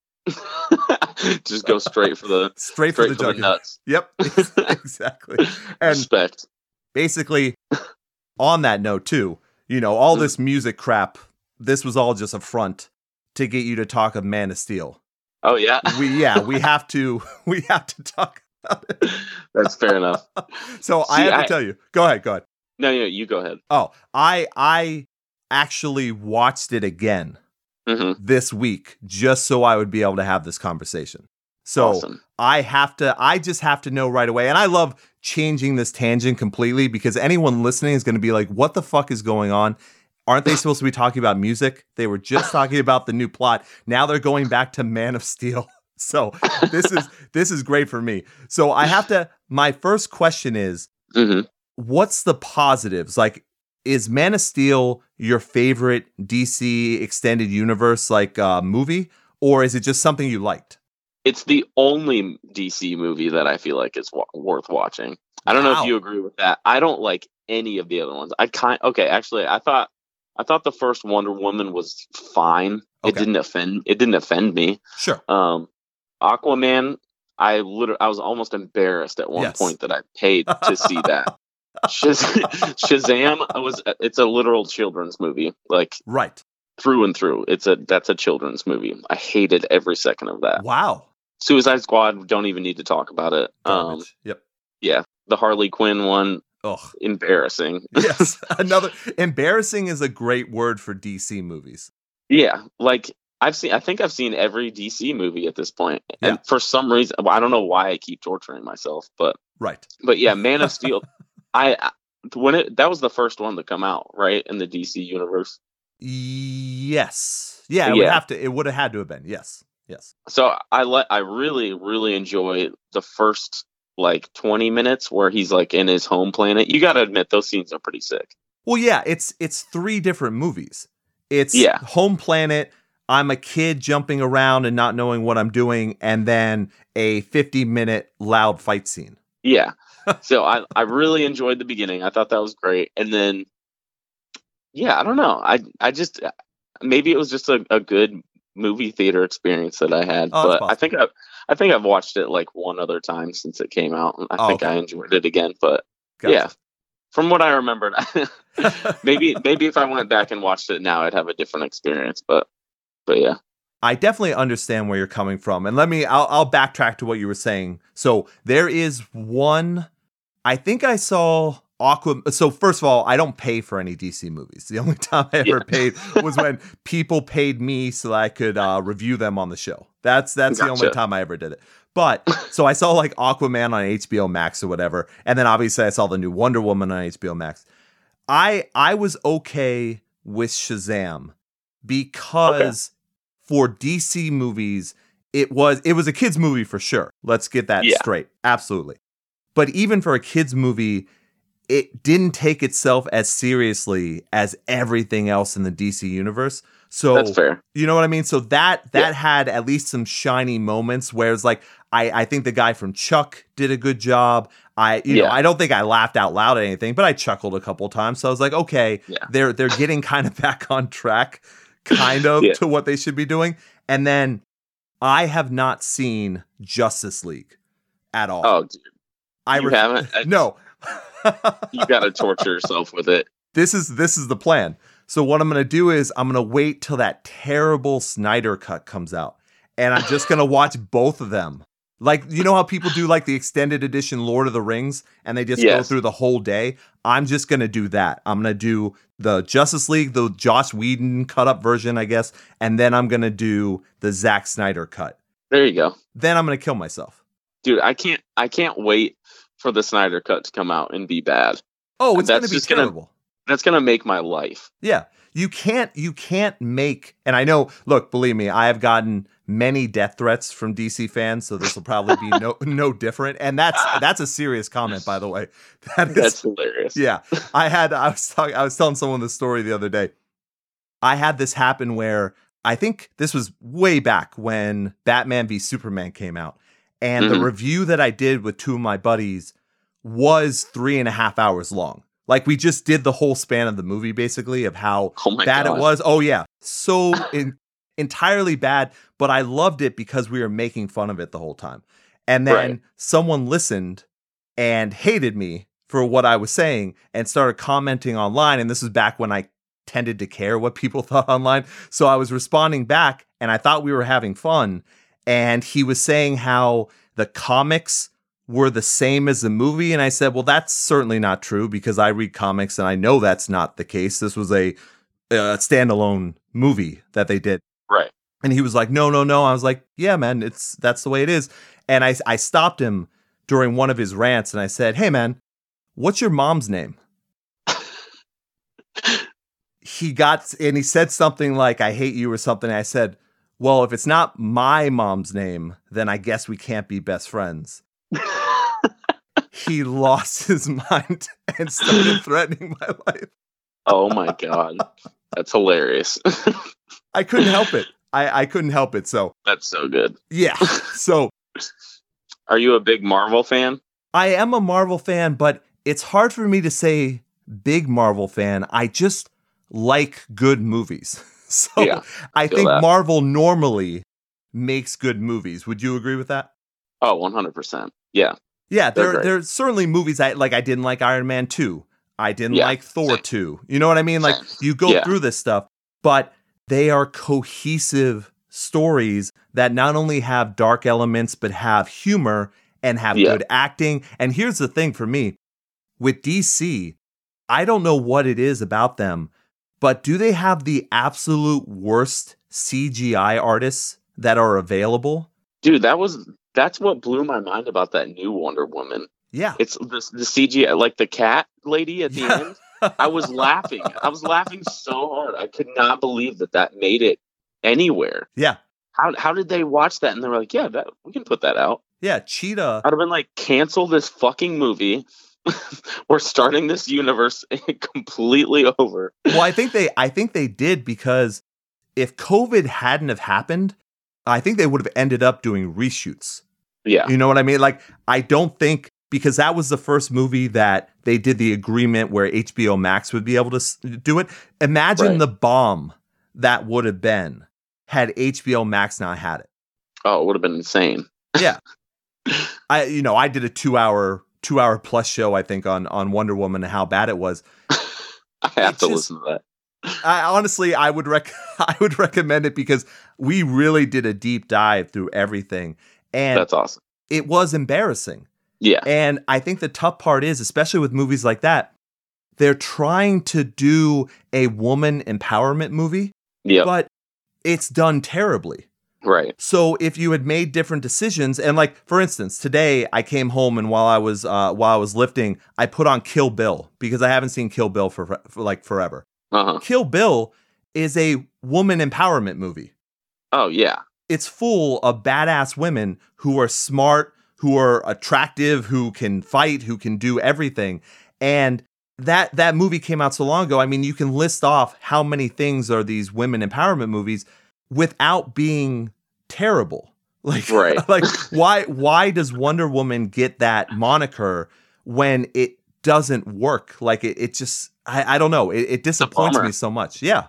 just go straight for the Straight, for the for the nuts Yep, exactly. And respect basically on that note too you know all this music crap this was all just a front to get you to talk of man of steel. Oh yeah? We yeah we have to [laughs] we have to talk about it. That's fair enough. [laughs] So i See, have to I- tell you. Go ahead go ahead. No no you go ahead. Oh i i actually watched it again hmm this week just so I would be able to have this conversation. So awesome. I have to, I just have to know right away. And I love changing this tangent completely because anyone listening is going to be like, what the fuck is going on? Aren't they supposed to be talking about music? They were just [laughs] talking about the new plot. Now they're going back to Man of Steel. [laughs] So this is [laughs] this is great for me. So I have to my first question is hmm what's the positives? Like is Man of Steel your favorite DC extended universe like uh movie or is it just something you liked? It's the only DC movie that I feel like is wa- worth watching. I don't know if you agree with that. I don't like any of the other ones. I kind okay, actually, I thought I thought the first Wonder Woman was fine. It didn't offend. It didn't offend me. Sure. Um, Aquaman, I literally, I was almost embarrassed at one Yes. point that I paid to see that. [laughs] Shaz- Shazam was it's a literal children's movie, like Right. through and through. It's a that's a children's movie. I hated every second of that. Wow. Suicide Squad, don't even need to talk about it. Um, yep. yeah, the Harley Quinn one, Ugh. embarrassing. [laughs] Yes. Another embarrassing is a great word for DC movies. Yeah, like I've seen. I think I've seen every DC movie at this point, Yeah. and for some reason, I don't know why I keep torturing myself, but Right. but yeah, Man of [laughs] Steel. I I- when it that was the first one to come out, right in the DC universe. Yes. Yeah, it would have to it would have had to have been. Yes. Yes. So I let I really really enjoy the first like 20 minutes where he's like in his home planet. You got to admit those scenes are pretty sick. Well, yeah, it's it's three different movies. It's Yeah. Home Planet, I'm a kid jumping around and not knowing what I'm doing, and then a 50 minute loud fight scene. Yeah. [laughs] so I I really enjoyed the beginning. I thought that was great, and then yeah, I don't know. I I just maybe it was just a, a good movie theater experience that I had, Oh, but I think I I think I've watched it like one other time since it came out, and I Oh, think okay. I enjoyed it again. But Gotcha. yeah, from what I remembered, [laughs] [laughs] maybe maybe if I went back and watched it now, I'd have a different experience. But but yeah, I definitely understand where you're coming from. And let me I'll, I'll backtrack to what you were saying. So there is one I think I saw Aqua so first of all, I don't pay for any DC movies. The only [laughs] time I ever Yeah. paid was when [laughs] people paid me so that I could uh, review them on the show. That's that's the only time I ever did it. But so I saw like Aquaman on HBO Max or whatever, and then obviously I saw the new Wonder Woman on HBO Max. I I was okay with Shazam because for DC movies, it was it was a kids movie for sure. Let's get that Yeah. straight. Absolutely. But even for a kids movie, it didn't take itself as seriously as everything else in the DC universe. So that's fair. you know what I mean? So that that Yeah. had at least some shiny moments where it's like I I think the guy from Chuck did a good job. I you know I don't think I laughed out loud at anything, but I chuckled a couple times. So I was like, okay, Yeah. they're they're getting [laughs] kind of back on track, kind of [laughs] Yeah. to what they should be doing. And then I have not seen Justice League at all. Oh, dude, I you ref- haven't? I- [laughs] no. You got to torture yourself with it. this is this is the plan. So what I'm gonna do is I'm gonna wait till that terrible Snyder cut comes out, and I'm just gonna watch both of them. Like you know how people do like the extended edition Lord of the Rings, and they just go through the whole day. I'm just gonna do that. I'm gonna do the Justice League, the Joss Whedon cut up version, I guess, and then I'm gonna do the Zack Snyder cut. There you go. Then I'm gonna kill myself. dude i can't i can't wait for the snyder cut to come out and be bad Oh, it's That's gonna be just gonna- terrible. that's gonna make my life Yeah. You can't you can't make and I know look, believe me, I have gotten many death threats from DC fans, so this will probably be no [laughs] no different. And that's that's a serious comment by the way. [laughs] That is that's hilarious yeah. [laughs] I had I was talking I was telling someone this story the other day. I had this happen where I think this was way back when Batman v Superman came out. And the Mhm. review that I did with two of my buddies was three and a half hours long. Like we just did the whole span of the movie basically of how oh bad god it was. Oh yeah, so [laughs] in, entirely bad. But I loved it because we were making fun of it the whole time. And then Right. someone listened and hated me for what I was saying and started commenting online. And this was back when I tended to care what people [laughs] thought online. So I was responding back, and I thought we were having fun. And he was saying how the comics were the same as the movie. And I said, well, that's certainly not true because I read comics and I know that's not the case. This was a a standalone movie that they did. Right. And he was like, "No, no, no." I was like, "Yeah, man, it's that's the way it is." And I I stopped him during one of his rants and I said, "Hey, man, what's your mom's name?" [laughs] he got and he said something like, "I hate you" or something. I said, "Well, if it's not my mom's name, then I guess we can't be best friends." [laughs] he lost his mind [laughs] and started threatening my life. oh my god, that's hilarious. I couldn't help it. [laughs] I, I couldn't help it. So that's so good. yeah. So Are you a big Marvel fan? I am a Marvel fan, but it's hard for me to say big Marvel fan. I just like good movies. [laughs] So Yeah, I think that. Marvel normally makes good movies. Would you agree with that? Oh, 100%. Yeah. Yeah, there great. there's certainly movies I like I didn't like Iron Man 2. I didn't Yeah, like Thor same. 2. You know what I mean? Like Same. you go Yeah. through this stuff, but they are cohesive stories that not only have dark elements but have humor and have Yeah. good acting. And here's the thing for me, with DC, I don't know what it is about them, but do they have the absolute worst CGI artists that are available? Dude, that was that's what blew my mind about that new Wonder Woman. Yeah. It's the the CGI like the cat lady at the Yeah. end. I was laughing. I was laughing so hard. I could not believe that that made it anywhere. Yeah. How how did they watch that and they were like, "Yeah, that we can put that out." Yeah, Cheetah I'd have been like, "Cancel this fucking movie. [laughs] We're starting this universe [laughs] completely over." well, I think they I think they did because if COVID hadn't have happened, I think they would have ended up doing reshoots. Yeah. You know what I mean? Like I don't think because that was the first movie that they did the agreement where HBO Max would be able to do it. Imagine Right. the bomb that would have been had HBO Max not had it. Oh, it would have been insane. Yeah. [laughs] I you know, I did a 2-hour 2-hour plus show I think on on Wonder Woman and how bad it was. [laughs] I have It to just- listen to that. I honestly I would rec- [laughs] I would recommend it because we really did a deep dive through everything and That's awesome. it was embarrassing. Yeah. And I think the tough part is especially with movies like that they're trying to do a woman empowerment movie Yeah, but it's done terribly. Right. So if you had made different decisions and like for instance today I came home and while I was uh while I was lifting I put on Kill Bill because I haven't seen Kill Bill for, for like forever. Uh huh. Kill Bill is a woman empowerment movie. Oh yeah. It's full of badass women who are smart, who are attractive, who can fight, who can do everything. And that that movie came out so long ago. I mean, you can list off how many things are these women empowerment movies without being terrible. [laughs] Like Right. [laughs] like why why does Wonder Woman get that moniker when it doesn't work? Like it, it just I, I don't know. It, it disappoints me so much. Yeah.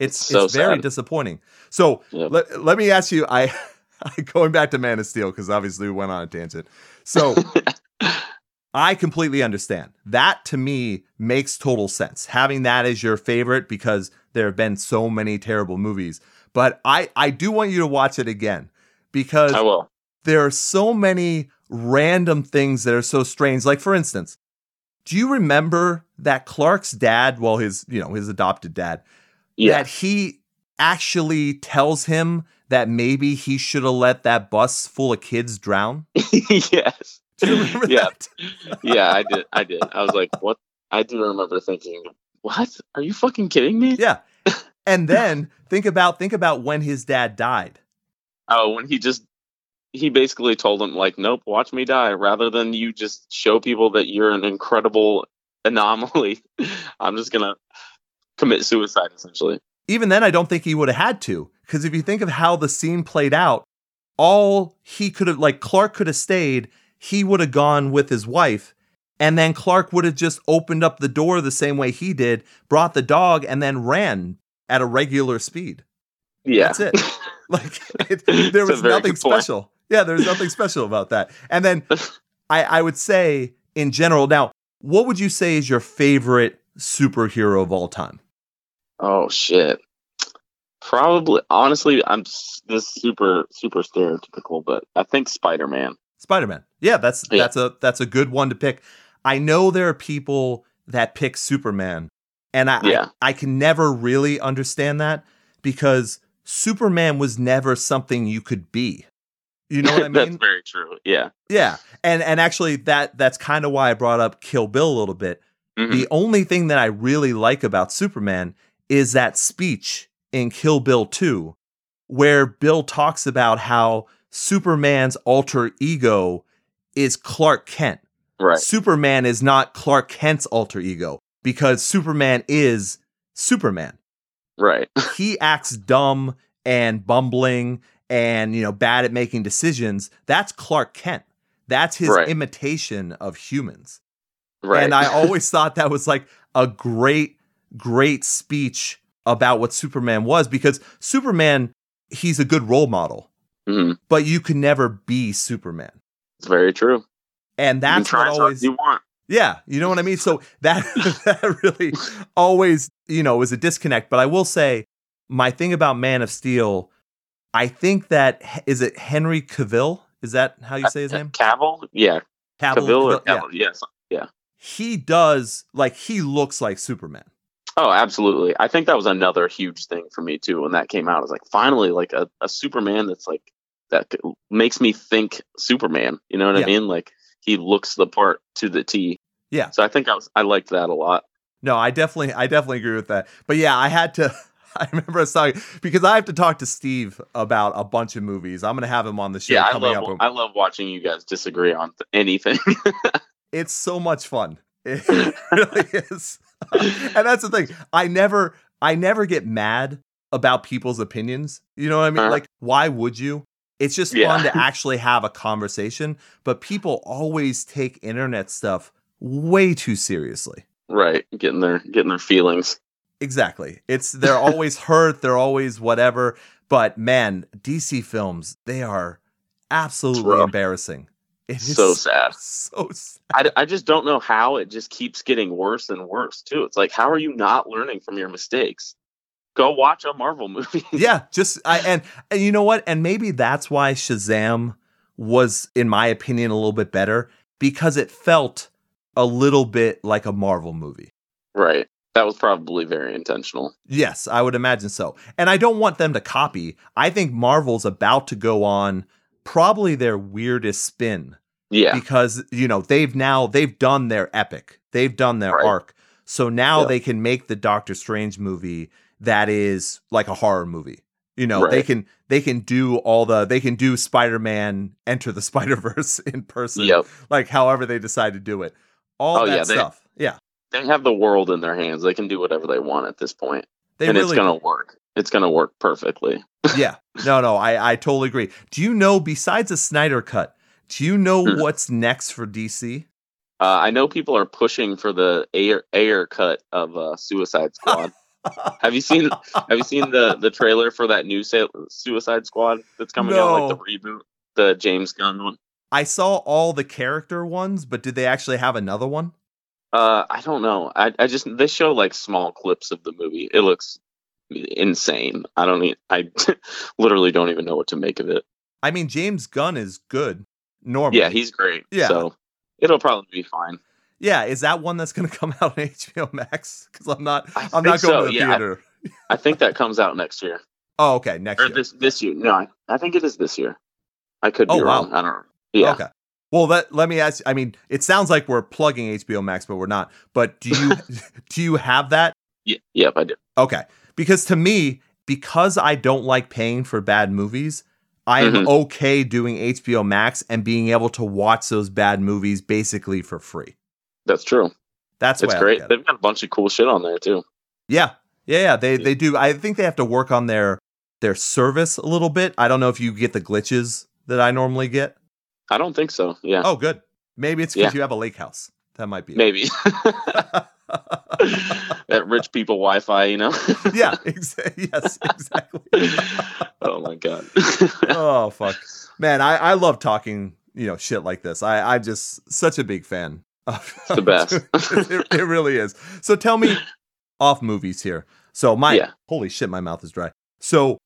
It's It's so it's very disappointing. So Yep. let, let me ask you I [laughs] going back to Man of Steel because obviously we went on a tangent. So I completely understand. That to me makes total sense. Having that as your favorite because there have been so many terrible movies. But I I do want you to watch it again because I will. there are so many random things that are so strange. Like for instance, do you remember that Clark's dad, well his, you know, his adopted dad, Yeah. that he actually tells him that maybe he should have let that bus full of kids drown? [laughs] yes. Do you remember yeah. that? Yeah. I did. I did. I was like, what? I do remember thinking, what? Are you fucking kidding me? Yeah. And then think about think about when his dad died. Oh, when he just he basically told him like, nope, watch me die, rather than you just show people that you're an incredible anomaly. [laughs] I'm just gonna commit suicide essentially. Even then I don't think he would have had to because if you think of how the scene played out, all he could have like Clark could have stayed, he would have gone with his wife and then Clark would have just opened up the door the same way he did, brought the dog and then ran at a regular speed. Yeah. That's it. [laughs] Like it, there was nothing good point. special. Yeah, there's nothing special about that. And then [laughs] I, I would say in general, now, what would you say is your favorite superhero of all time? Oh shit. Probably, honestly, I'm this super super stereotypical, but I think Spider Man. Spider-Man. Yeah, that's Yeah. that's a that's a good one to pick. I know there are people that pick Superman And I, Yeah. I I can never really understand that because Superman was never something you could be. You know what I [laughs] mean? That's very true. Yeah. yeah. And and actually that that's kind of why I brought up Kill Bill a little bit. Mhm. The only thing that I really like about Superman is that speech in Kill Bill 2 where Bill talks about how Superman's alter ego is Clark Kent. Right. Superman is not Clark Kent's alter ego because Superman is Superman. Right. [laughs] He acts dumb and bumbling and, you know, bad at making decisions. That's Clark Kent. That's his Right. imitation of humans. Right. And I [laughs] always thought that was like a great, great speech about what Superman was because Superman, he's a good role model, hmm but you can never be Superman. It's very true. And that's what always you want. Yeah, you know what I mean? So that [laughs] that really always, you know, is a disconnect, but I will say my thing about Man of Steel, I think that is it Henry Cavill? Is that how you uh, say his uh, name? Cavill? Yeah. Cavill, or yeah. Cavill? Yes. Yeah. He does like he looks like Superman. Oh, absolutely. I think that was another huge thing for me too when that came out. I was like, finally, like a, a Superman that's like that makes me think Superman. You know what Yeah. I mean? Like he looks the part to the T. Yeah. So I think I was I liked that a lot. No, I definitely I definitely agree with that. But yeah, I had to [laughs] I remember us talking because I have to talk to Steve about a bunch of movies. I'm gonna have him on the show yeah, I love. I love watching you guys disagree on th- anything. [laughs] it's so much fun. [laughs] It really is. and that's the thing. I never I never get mad about people's opinions. You know what I mean? Uh-huh. Like why would you? It's just Yeah. fun to actually have a conversation, but people always take internet stuff way too seriously. right. Getting their getting their feelings. Exactly. It's they're always [laughs] hurt, they're always whatever, but man, DC films, they are absolutely embarrassing. It is So sad. So [laughs] sad. I, I just don't know how it just keeps getting worse and worse too. It's like how are you not learning from your mistakes? Go watch a Marvel [laughs] movie. yeah, just I and, and you know what? And maybe that's why Shazam was, in my opinion, a little bit better because it felt a little bit like a Marvel movie. right. That was probably very intentional. Yes, I would imagine so. And I don't want them to copy. I think Marvel's about to go on probably their weirdest spin Yeah. because you know they've now they've done their epic they've done their Right. arc so now Yeah. they can make the doctor strange movie that is like a horror movie you know they can they can do all the they can do spider-man enter the [laughs] spider-verse in person Yep. like however they decide to do it all Oh, that yeah, they- stuff yeah They have the world in their hands. They can do whatever they want at this point. they and really it's gonna work. It's gonna work perfectly. [laughs] yeah no no i i totally agree do you know besides the snyder cut do you know Hmm. what's next for dc Uh, I know people are pushing for the Ayer Ayer cut of uh, Suicide Squad. [laughs] have you seen Have you seen the the trailer for that new Sa- Suicide Squad that's coming out, like the reboot, the James Gunn one? I saw all the character ones but did they actually have another one Uh, I don't know. I I just they show like small clips of the movie. It looks insane. I don't. I [laughs] literally don't even know what to make of it. I mean, James Gunn is good normally. Yeah, he's great. Yeah. So it'll probably be fine. yeah. Is that one that's going [laughs] to come out on HBO Max? Because I'm not. I I'm not going so, to the yeah. theater. I think that comes out next year Oh, okay. Next or year. this this year. No, I, I think it is this year. I could be Oh, wow. wrong. I don't know. Yeah. Okay. Well, that let me ask. I mean, it sounds like we're plugging HBO Max, but we're not. But do you [laughs] do you have that? Yeah, yep, I do. Okay. Because to me, because I don't like paying for bad movies, I am Mhm. okay doing HBO Max and being able to watch those bad movies basically for free. That's true. That's it's great. it. They've got a bunch of cool shit on there too. Yeah. Yeah, yeah, they Yeah. they do. I think they have to work on their their service a little bit. I don't know if you get the glitches that I normally get. I don't think so. Yeah, Oh, good. Maybe it's because Yeah. you have a lake house. That might be. maybe [laughs] that rich people Wi-Fi. You know. [laughs] yeah. Exa- yes. Exactly. [laughs] oh my god. oh fuck, man. I I love talking. You know, shit like this. I I'm just such a big fan. Of, It's the best. it, it really is. So tell me off movies here. So my Yeah. holy shit, my mouth is dry. So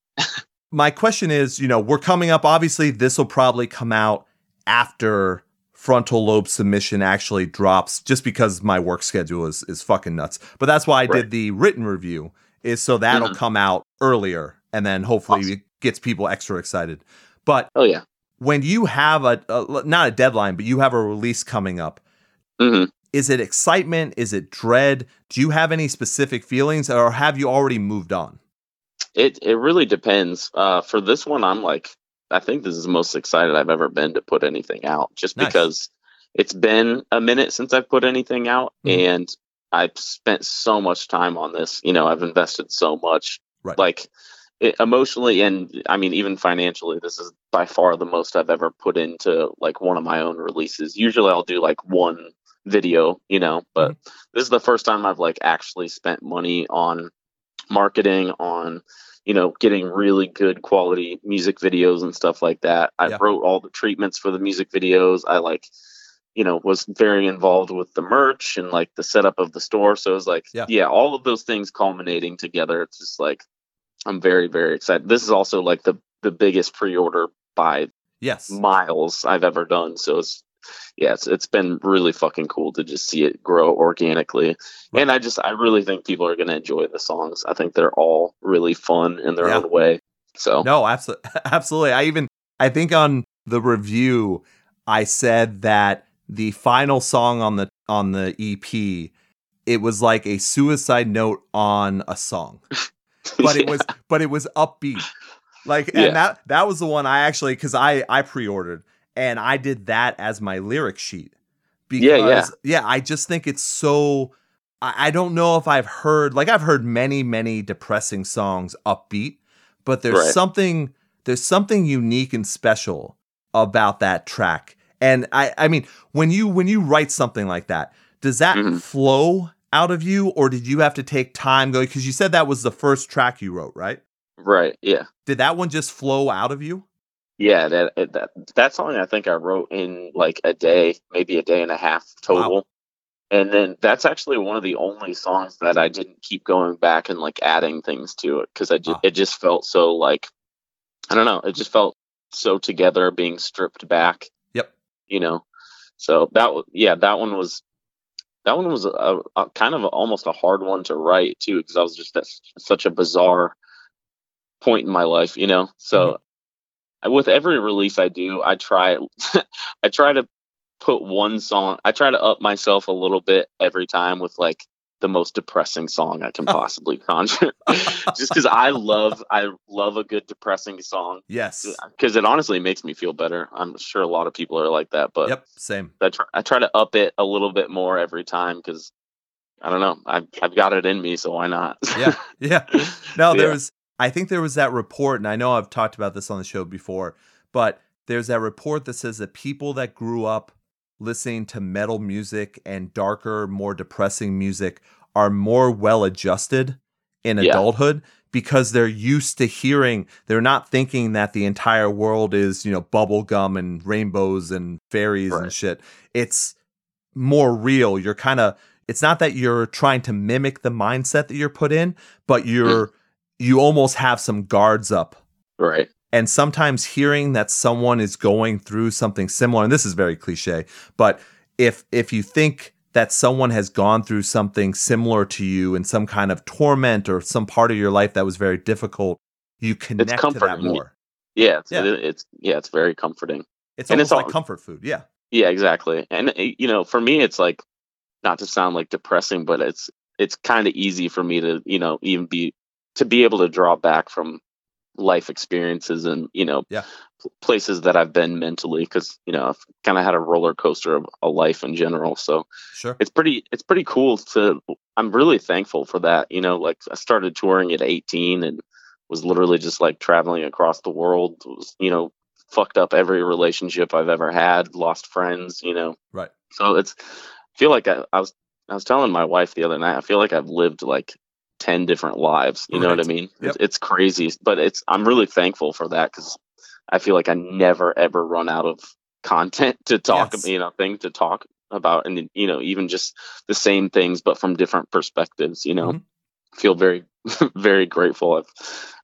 my question is, you know, we're coming up. Obviously, this will probably come out after frontal lobe submission actually drops just because my work schedule is is fucking nuts. But that's why I Right. did the written review is so that'll Mhm. come out earlier and then hopefully Awesome. it gets people extra excited. But Oh yeah. when you have a, a not a deadline, but you have a release coming up, hmm is it excitement? Is it dread? Do you have any specific feelings or have you already moved on? It it really depends. Uh, for this one, I'm like, I think this is the most excited I've ever been to put anything out, just Nice. because it's been a minute since I've put anything out, Mhm. and I've spent so much time on this. You know, I've invested so much, Right. like it, emotionally, and I mean, even financially. This is by far the most I've ever put into like one of my own releases. Usually, I'll do like one video, you know, but Mm-hmm. this is the first time I've like actually spent money on marketing on you know getting really good quality music videos and stuff like that i Yeah. wrote all the treatments for the music videos i like you know was very involved with the merch and like the setup of the store so it was like Yeah. yeah, all of those things culminating together it's just like i'm very very excited this is also like the the biggest pre-order by Yes. miles i've ever done so it's yeah it's, it's been really fucking cool to just see it grow organically Right. and i just i really think people are going to enjoy the songs i think they're all really fun in their Yeah. own way so No, absolutely. [laughs] Absolutely. I even I think on the review I said that the final song on the on the EP it was like a suicide note on a song. [laughs] But it was but it was upbeat. Like Yeah. and that that was the one I actually cuz I I pre-ordered and I did that as my lyric sheet. Because Yeah, yeah. yeah, I just think it's so I, I don't know if I've heard like I've heard many, many depressing songs upbeat, but there's Right. something there's something unique and special about that track. And I I mean, when you when you write something like that, does that Mhm. flow out of you or did you have to take time going cuz you said that was the first track you wrote, right? right yeah Did that one just flow out of you? Yeah that that that song i think i wrote in like a day maybe a day and a half total. And then that's actually one of the only songs that i didn't keep going back and like adding things to it because i just Ah. it just felt so like i don't know it just felt so together being stripped back Yep. you know? So that yeah that one was that one was a, a kind of a, almost a hard one to write too because i was just at such a bizarre point in my life you know? So I- with every release i do i try [laughs] i try to put one song i try to up myself a little bit every time with like the most depressing song i can [laughs] possibly conjure [laughs] just because i love i love a good depressing song Yes. because it honestly makes me feel better i'm sure a lot of people are like that but Yep, same. I try, I try to up it a little bit more every time because I don't know. I've I've got it in me, so why not? Yeah. Yeah. No, there Yeah. was I think there was that report, and I know I've talked about this on the show before, but there's that report that says that people that grew up listening to metal music and darker, more depressing music are more well adjusted in Yeah. adulthood because they're used to hearing they're not thinking that the entire world is, you know, bubblegum and rainbows and fairies and shit. It's more real. You're kind of it's not that you're trying to mimic the mindset that you're put in, but hmm. you're you almost have some guards up. right. And sometimes hearing that someone is going through something similar, and this is very cliche, but if if you think that someone has gone through something similar to you in some kind of torment or some part of your life that was very difficult, you connect to that comforting. more. Yeah. It's, Yeah. It, it's yeah. It's very comforting. It's And almost it's like all- comfort food. Yeah. Yeah. Exactly. And uh, you know, for me, it's like not to sound like depressing, but it's it's kind of easy for me to you know even be to be able to draw back from life experiences and you know Yeah. places that I've been mentally because you know I've kind of had a roller coaster of a life in general. So Sure. it's pretty it's pretty cool to i'm really thankful for that you know like i started touring at 18 and was literally just like traveling across the world was you know fucked up every relationship i've ever had lost friends you know Right. so it's i feel like i, I was i was telling my wife the other night i feel like i've lived like 10 different lives you know what i mean Yep. it's, crazy but it's i'm really thankful for that because i feel like i never ever run out of content to talk Yes. you know thing to talk about and you know even just the same things but from different perspectives you know Mhm. feel very [laughs] very grateful I've,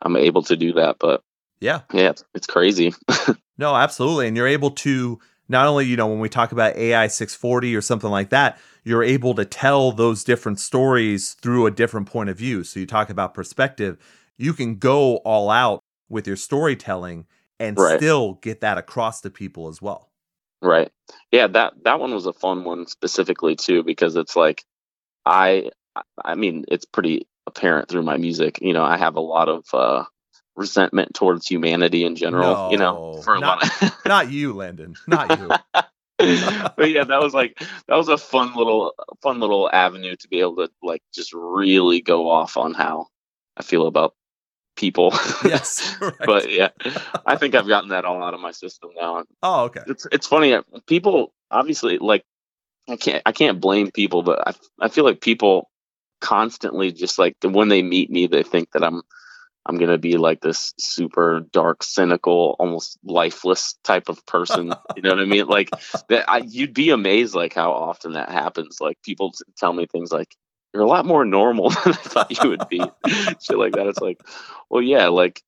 i'm able to do that but Yeah. yeah it's, it's crazy [laughs] No, absolutely. And you're able to not only, you know, when we talk about AI 640 or something like that, you're able to tell those different stories through a different point of view. So you talk about perspective, you can go all out with your storytelling and Right. still get that across to people as well. Right. Yeah, that that one was a fun one specifically too because it's like I I mean, it's pretty apparent through my music. You know, I have a lot of uh resentment towards humanity in general, you know, for a not- lot of [laughs] Not you, Landon. Not you. [laughs] but yeah, that was like that was a fun little fun little avenue to be able to like just really go off on how I feel about people. yes. [laughs] Right. but yeah, I think I've gotten that all out of my system now. oh, okay. It's it's funny. uh, People obviously like I can't I can't blame people, but I I feel like people constantly just like when they meet me, they think that I'm I'm gonna be like this super dark, cynical, almost lifeless type of person. [laughs] you know what I mean? Like that. I, you'd be amazed like how often that happens. Like people tell me things like you're a lot more normal [laughs] than I thought you would be. [laughs] Shit like that. It's like, well, yeah. Like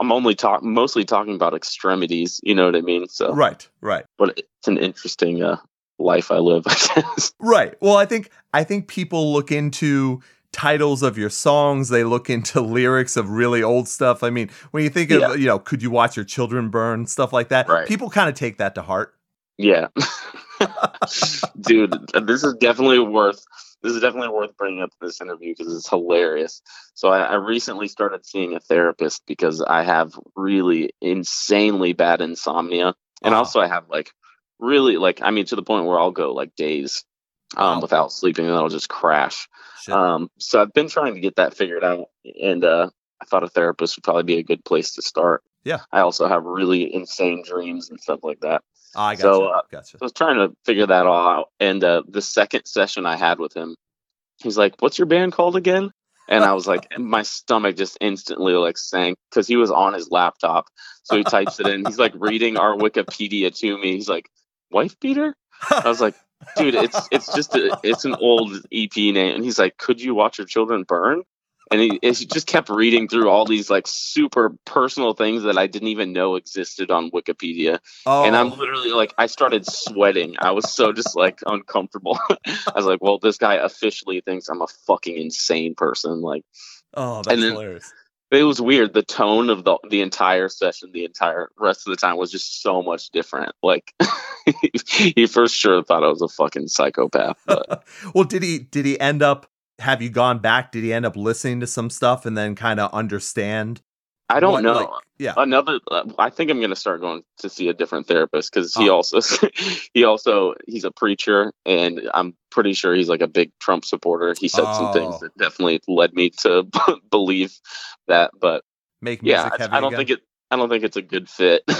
I'm only talk mostly talking about extremities. You know what I mean? So Right. Right. but it's an interesting uh, life I live, I guess. Right. Well, I think I think people look into titles of your songs, they look into [laughs] lyrics of really old stuff. I mean, when you think of, Yeah. you know, could you watch your children burn, stuff like that, Right. people kind of take that to heart. Yeah, [laughs] [laughs] dude, this is definitely worth. This is definitely worth bringing up in this interview because it's hilarious. So I, I recently started seeing a therapist because I have really insanely bad insomnia, and Oh. also I have like really like I mean to the point where I'll go like days um, Wow. without sleeping and I'll just crash. Shit. Um, so I've been trying to get that figured out, and uh, I thought a therapist would probably be a good place to start. Yeah. I also have really insane dreams and stuff like that. I gotcha. so, uh, gotcha. So I was trying to figure that all out. And uh, the second session I had with him, he's like, "What's your band called again?" And I was like, my stomach just instantly like sank because he was on his laptop. So he types it in. He's like reading our Wikipedia to me. He's like, "Wife beater." I was like, dude, it's it's just a, it's an old EP name, and he's like, could you watch your children burn? And he, he just kept reading through all these like super personal things that I didn't even know existed on Wikipedia, oh, and I'm oh. literally like, I started sweating. I was so just like uncomfortable. [laughs] I was like, well, this guy officially thinks I'm a fucking insane person. Like, oh, that's and then- hilarious. It was weird. The tone of the the entire session, the entire rest of the time was just so much different. Like, [laughs] he for sure thought I was a fucking psychopath. [laughs] Well, did he did he end up have you gone back? Did he end up listening to some stuff and then kind of understand? I don't what, know. like- yeah. Another, I think I'm gonna start going to see a different therapist because he Oh. also, [laughs] he also, he's a preacher, and I'm pretty sure he's like a big Trump supporter. He said some Oh. things that definitely led me to [laughs] believe that. But Make yeah, music I, I don't again? think it. I don't think it's a good fit. [laughs]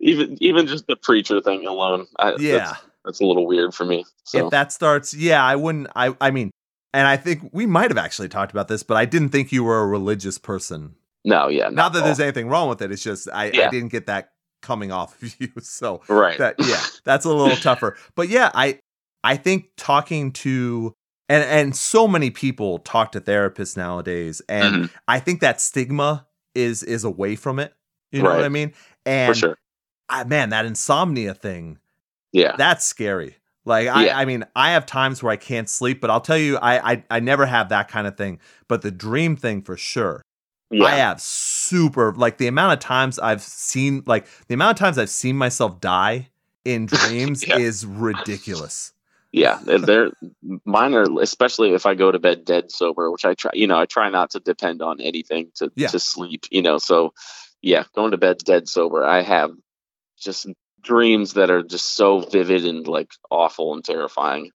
even even just the preacher thing alone. I, yeah. that's, that's a little weird for me. So if that starts yeah i wouldn't i i mean and i think we might have actually talked about this but i didn't think you were a religious person no, yeah, not, not that at there's anything wrong with it it's just i i didn't get that coming off of [laughs] you so right. that yeah [laughs] that's a little tougher but yeah i i think talking to and and so many people talk to therapists nowadays and Mhm, i think that stigma is is away from it you know what i mean for and sure. I, man that insomnia thing Yeah. that's scary. Like I, Yeah. I mean, I have times where I can't sleep, but I'll tell you, I, I, I never have that kind of thing. But the dream thing for sure, Yeah. I have super like the amount of times I've seen, like the amount of times I've seen myself die in [laughs] dreams Yeah. is ridiculous. Yeah, they're, they're mine are especially if I go to bed dead sober, which I try. You know, I try not to depend on anything to to sleep. You know, so yeah, going to bed dead sober, I have just dreams that are just so vivid and like awful and terrifying,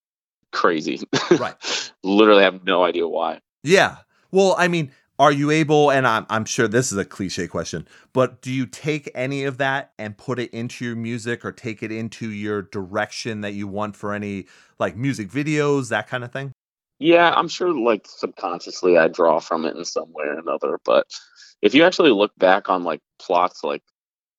crazy. Right. [laughs] Literally have no idea why. Yeah. Well, I mean, are you able? And I'm, I'm sure this is a cliche question, but do you take any of that and put it into your music or take it into your direction that you want for any like music videos, that kind of thing? Yeah, I'm sure like subconsciously I draw from it in some way or another. But if you actually look back on like plots, like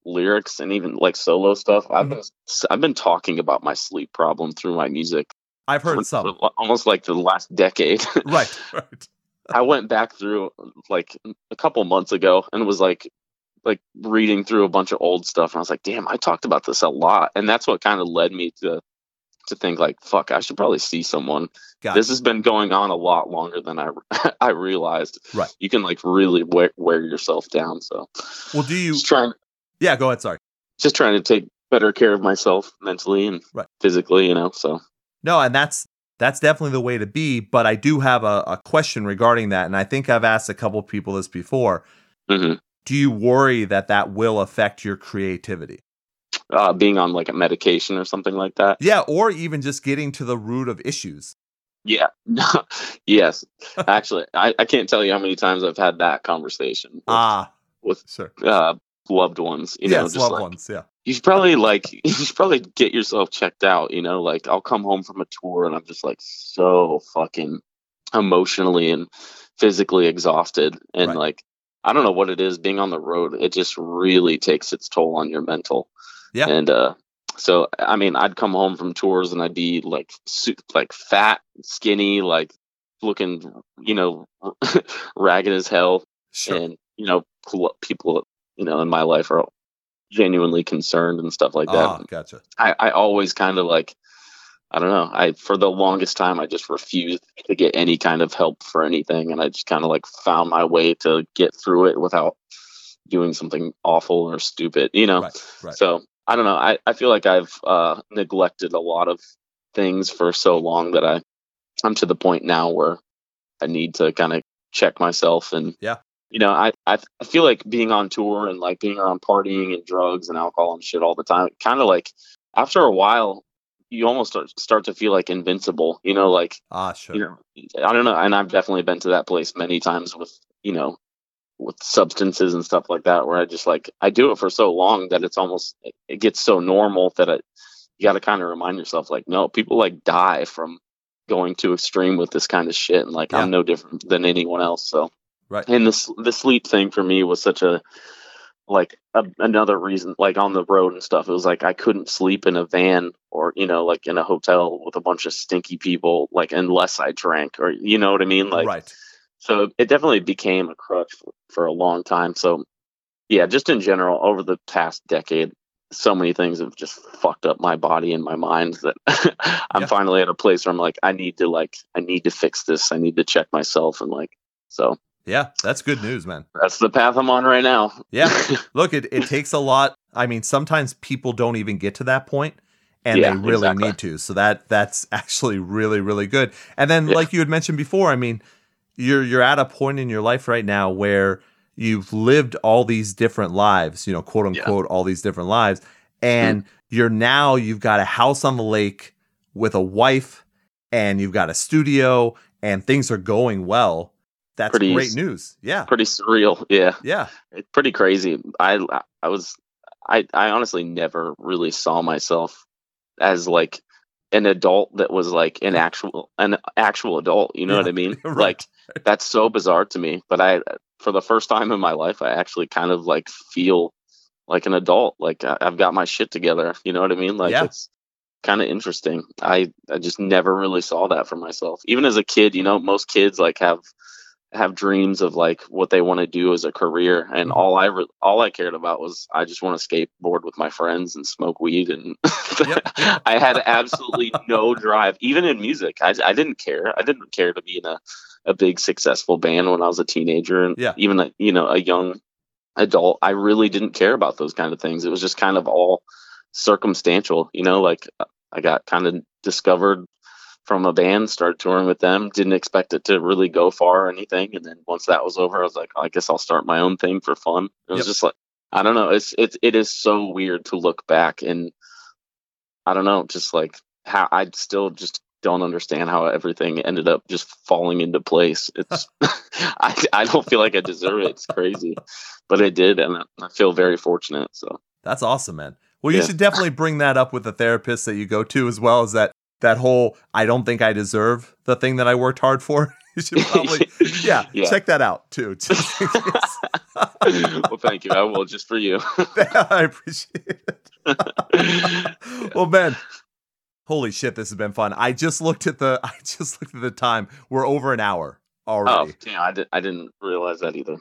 lyrics and even like solo stuff, I've mm-hmm. been I've been talking about my sleep problem through my music I've for- heard some. for almost like the last decade. right, [laughs] right. I went back through like a couple months ago and was like like reading through a bunch of old stuff and I was like, damn, I talked about this a lot. And that's what kind of led me to to think like, fuck, I should probably see someone. Got this has been going on a lot longer than I [laughs] I realized. Right. You can like really wear, wear yourself down. So Well, do you? just trying Yeah, go ahead. Sorry. just trying to take better care of myself mentally and Right. physically, you know. So No, and that's that's definitely the way to be. But I do have a, a question regarding that, and I think I've asked a couple people this before. hmm Do you worry that that will affect your creativity? uh, being on like a medication or something like that. Yeah, or even just getting to the root of issues. Yeah. [laughs] yes. Actually, I, I can't tell you how many times I've had that conversation with, Ah, with sure. uh, loved ones. You know, just loved like, ones. Yeah. you should probably like [laughs] you should probably get yourself checked out. You know, like I'll come home from a tour and I'm just like so fucking emotionally and physically exhausted, and Right. like I don't know what it is. Being on the road, it just really takes its toll on your mental. Yeah. And uh, so I mean, I'd come home from tours and I'd be like su- like fat, skinny, like looking, you know, [laughs] ragged as hell Sure. and you know pl- people you know in my life are genuinely concerned and stuff like that Ah, gotcha. I, I always kind of like i don't know i for the longest time i just refused to get any kind of help for anything and i just kind of like found my way to get through it without doing something awful or stupid you know Right. Right. so i don't know i, I feel like i've uh, neglected a lot of things for so long that i i'm to the point now where i need to kind of check myself and Yeah. You know I, I I feel like being on tour and like being around partying and drugs and alcohol and shit all the time kind of like after a while you almost start, start to feel like invincible you know like Ah, sure. you know i don't know and i've definitely been to that place many times with you know with substances and stuff like that where i just like i do it for so long that it's almost it, gets so normal that it you got to kind of remind yourself like no people like die from going too extreme with this kind of shit and like Yeah. i'm no different than anyone else so Right. and this the sleep thing for me was such a like a, another reason like on the road and stuff it was like i couldn't sleep in a van or you know like in a hotel with a bunch of stinky people like unless i drank or you know what i mean like right. so it definitely became a crutch for, for a long time so yeah just in general over the past decade so many things have just fucked up my body and my mind that [laughs] i'm Yeah. finally at a place where i'm like i need to like i need to fix this i need to check myself and like so Yeah, that's good news, man. that's the path i'm on right now Yeah. [laughs] Look, it, it takes a lot. I mean, sometimes people don't even get to that point and Yeah, they really exactly. need to. So that that's [laughs] actually really, really good. And then Yeah. like you had mentioned before, I mean, you're you're at a point in your life right now where you've lived all these different lives, you know, quote Yeah. unquote, all these different lives. And mm-hmm. you're now you've got a house on the lake with a wife and you've got a studio and things are going well. That's Pretty great news. Yeah. pretty surreal yeah Yeah. it's pretty crazy i i was i i honestly never really saw myself as like an adult that was like an actual an actual adult you know Yeah, what i mean [laughs] right. like that's so bizarre to me but i for the first time in my life i actually kind of like feel like an adult like I, i've got my shit together you know what i mean like Yeah. it's kind of interesting i i just never really saw that for myself even as a kid you know most kids like have have dreams of like what they want to do as a career and Mhm. all i re- all i cared about was i just want to skateboard with my friends and smoke weed and [laughs] i had absolutely no drive even in music I, I didn't care i didn't care to be in a, a big successful band when i was a teenager and Yeah. even a, you know a young adult i really didn't care about those kind of things it was just kind of all circumstantial you know like i got kind of discovered from a band started touring with them didn't expect it to really go far or anything and then once that was over i was like oh, i guess i'll start my own thing for fun it was Yep. just like i don't know it's it's it is so weird to look back and i don't know just like how i still just don't understand how everything ended up just falling into place [laughs] it's [laughs] I, I don't feel like i deserve it it's crazy but it did and I- i feel very fortunate so That's awesome, man. Well, you Yeah. should definitely bring that up with the therapist that you go to as well as that that whole I don't think I deserve the thing that I worked hard for. [laughs] you should probably [laughs] yeah, Yeah. check that out too. [laughs] just in case. well thank you i will just for you I appreciate it. well, man, holy shit, this has been fun. I just looked at the I just looked at the time. We're over an hour already. oh yeah I, did, I didn't realize that either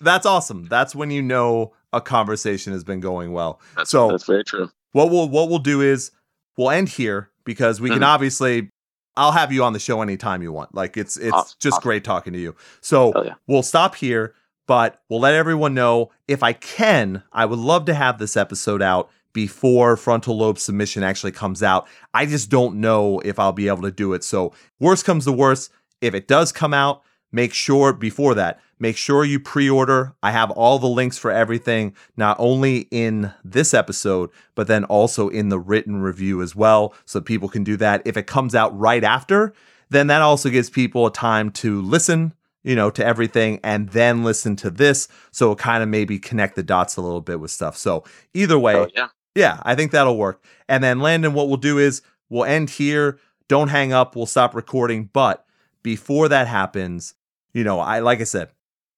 That's awesome. That's when you know a conversation has been going well. That's, So- that's very true. What we'll what we'll do is we'll end here because we can Mhm. obviously I'll have you on the show anytime you want. Like it's it's Awesome, just awesome. great talking to you. So yeah. we'll stop here, but we'll let everyone know if I can, I would love to have this episode out before frontal lobe submission actually comes out. I just don't know if I'll be able to do it. So worst comes to worst, if it does come out, make sure before that, make sure you pre-order. I have all the links for everything, not only in this episode, but then also in the written review as well. So people can do that. If it comes out right after, then that also gives people a time to listen, you know, to everything and then listen to this. So it kind of maybe connect the dots a little bit with stuff. So either way, Oh, yeah. yeah, I think that'll work. And then Landon, what we'll do is we'll end here. Don't hang up. We'll stop recording. But before that happens, you know, I like I said,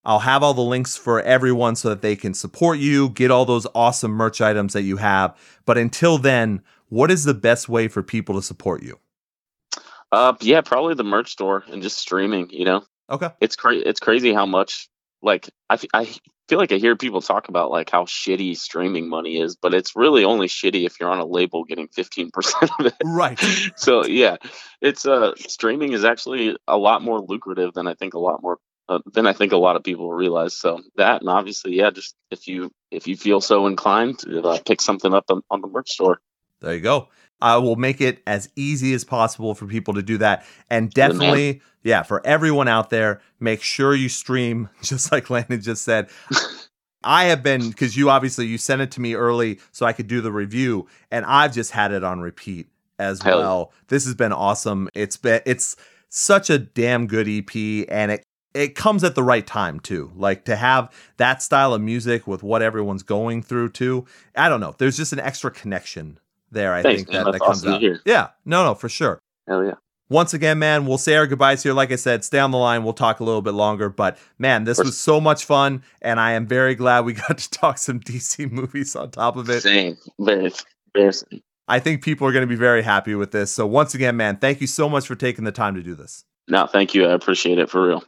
I'll have all the links for everyone so that they can support you, get all those awesome merch items that you have. But until then, what is the best way for people to support you? Uh, yeah, probably the merch store and just streaming. You know, Okay. it's cra- It's crazy how much like I, f- I feel like I hear people talk about like how shitty streaming money is, but it's really only shitty if you're on a label getting fifteen percent of it. Right. [laughs] so yeah, it's uh streaming is actually a lot more lucrative than I think a lot more uh, than I think a lot of people will realize. So that and obviously yeah, just if you if you feel so inclined, uh, pick something up on, on the merch store. There you go. I will make it as easy as possible for people to do that. And definitely, yeah, for everyone out there, make sure you stream, [laughs] just like Landon just said. [laughs] I have been, because you obviously you sent it to me early so I could do the review, and I've just had it on repeat as Hell well. This has been awesome. It's been it's such a damn good EP, and it it comes at the right time too. Like to have that style of music with what everyone's going through too. I don't know. There's just an extra connection there. I Thanks, think man. that, that comes awesome out. Yeah, no, no, for sure. Hell yeah. Once again, man, we'll say our goodbyes here. Like I said, stay on the line. We'll talk a little bit longer. But man, this was so much fun, and I am very glad we [laughs] got to talk some DC movies on top of it. Same. Embarrassing. I think people are going to be very happy with this. So once again, man, thank you so much for taking the time to do this. No, thank you. I appreciate it for real.